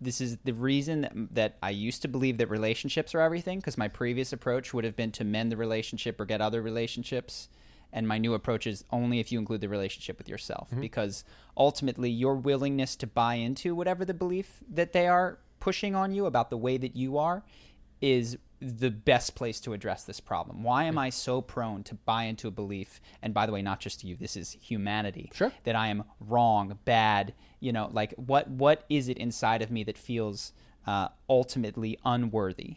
This is the reason that, that I used to believe that relationships are everything because my previous approach would have been to mend the relationship or get other relationships. And my new approach is only if you include the relationship with yourself mm-hmm. because ultimately your willingness to buy into whatever the belief that they are pushing on you about the way that you are is the best place to address this problem. Why am I so prone to buy into a belief? And by the way, not just you, this is humanity. Sure. That I am wrong, bad, you know, like what what is it inside of me that feels uh, ultimately unworthy?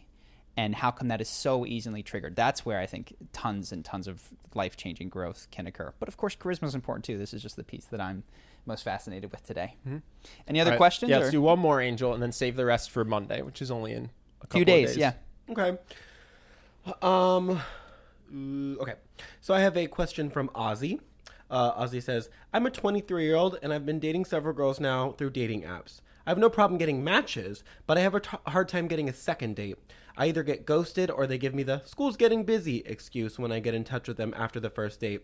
And how come that is so easily triggered? That's where I think tons and tons of life changing growth can occur. But of course, charisma is important too. This is just the piece that I'm most fascinated with today. Any other right. questions? Yeah, or- let's do one more, Angel, and then save the rest for Monday, which is only in a couple few of days, yeah. Okay. Um. Okay. So I have a question from Ozzy. Uh, Ozzy says, "I'm a 23 year old and I've been dating several girls now through dating apps. I have no problem getting matches, but I have a t- hard time getting a second date. I either get ghosted or they give me the school's getting busy excuse when I get in touch with them after the first date.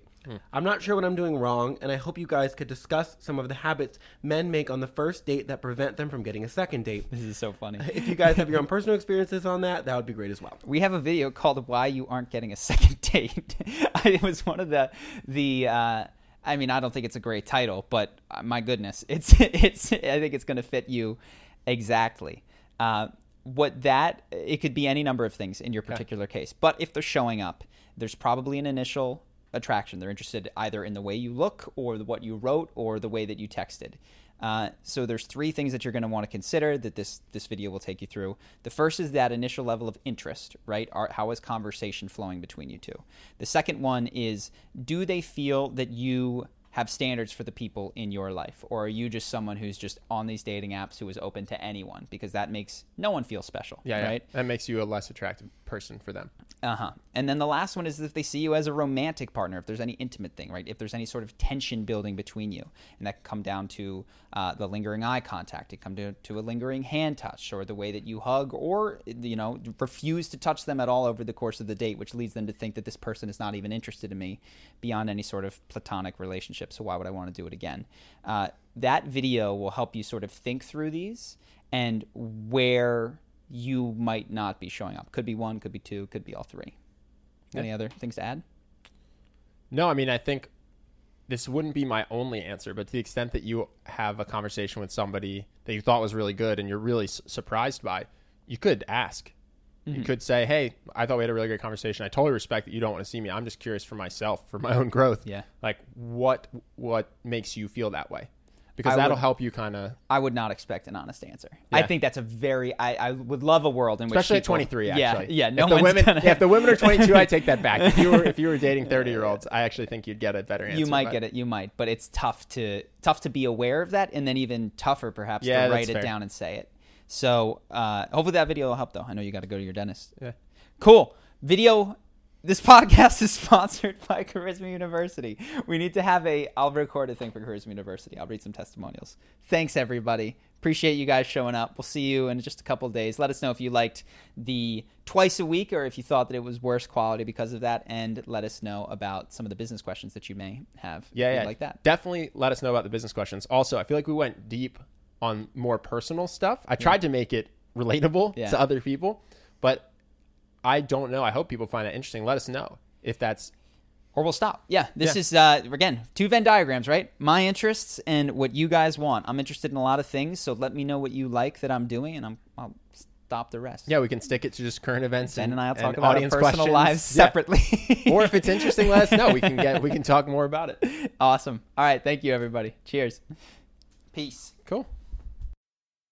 I'm not sure what I'm doing wrong, and I hope you guys could discuss some of the habits men make on the first date that prevent them from getting a second date. This is so funny. If you guys have your own personal experiences on that, that would be great as well. we have a video called "Why You Aren't Getting a Second Date." it was one of the the. Uh, I mean, I don't think it's a great title, but uh, my goodness, it's it's. I think it's going to fit you exactly. Uh, what that it could be any number of things in your particular case, but if they're showing up, there's probably an initial attraction. They're interested either in the way you look, or the, what you wrote, or the way that you texted. Uh, so there's three things that you're going to want to consider that this this video will take you through. The first is that initial level of interest, right? Are, how is conversation flowing between you two? The second one is do they feel that you have standards for the people in your life? Or are you just someone who's just on these dating apps who is open to anyone? Because that makes no one feel special, Yeah, yeah. right? That makes you a less attractive person for them. Uh huh. And then the last one is if they see you as a romantic partner, if there's any intimate thing, right? If there's any sort of tension building between you, and that can come down to uh, the lingering eye contact, it come to, to a lingering hand touch, or the way that you hug, or you know refuse to touch them at all over the course of the date, which leads them to think that this person is not even interested in me beyond any sort of platonic relationship. So why would I want to do it again? Uh, that video will help you sort of think through these and where you might not be showing up. Could be one, could be two, could be all three. Any other things to add? No, I mean, I think this wouldn't be my only answer, but to the extent that you have a conversation with somebody that you thought was really good and you're really s- surprised by, you could ask. Mm-hmm. You could say, "Hey, I thought we had a really great conversation. I totally respect that you don't want to see me. I'm just curious for myself, for my own growth. Yeah. like what what makes you feel that way? Because I that'll would- help you kind of, I would not expect an honest answer. I think that's a very. I, I would love a world in which especially at 23. Yeah, Actually, yeah. No if the one's women, gonna. yeah, if the women are 22, I take that back. If you were if you were dating 30 year olds, I actually think you'd get a better answer. you might but- get it. You might, but it's tough to tough to be aware of that, and then even tougher perhaps Yeah, to write it fair. down and say it. So uh, hopefully that video will help. Though I know you got to go to your dentist. Yeah. Cool. Video. This podcast is sponsored by Charisma University. We need to have a. I'll record a thing for Charisma University. I'll read some testimonials. Thanks, everybody. Appreciate you guys showing up. We'll see you in just a couple of days. Let us know if you liked the twice a week or if you thought that it was worse quality because of that. And let us know about some of the business questions that you may have. Yeah, yeah, like that. Definitely let us know about the business questions. Also, I feel like we went deep on more personal stuff. I tried to make it relatable Yeah. to other people, but I don't know. I hope people find that interesting. Let us know if that's or we'll stop. Yeah, this Yeah. is uh, again two Venn diagrams, right? My interests and what you guys want. I'm interested in a lot of things, so let me know what you like that I'm doing, and I'm I'll stop the rest. yeah. We can stick it to just current events. Ben and, and I'll talk and about our audience personal questions. lives Yeah. separately. or if it's interesting, let us know. We can get we can talk more about it. awesome. All right, thank you, everybody. Cheers. Peace. Cool.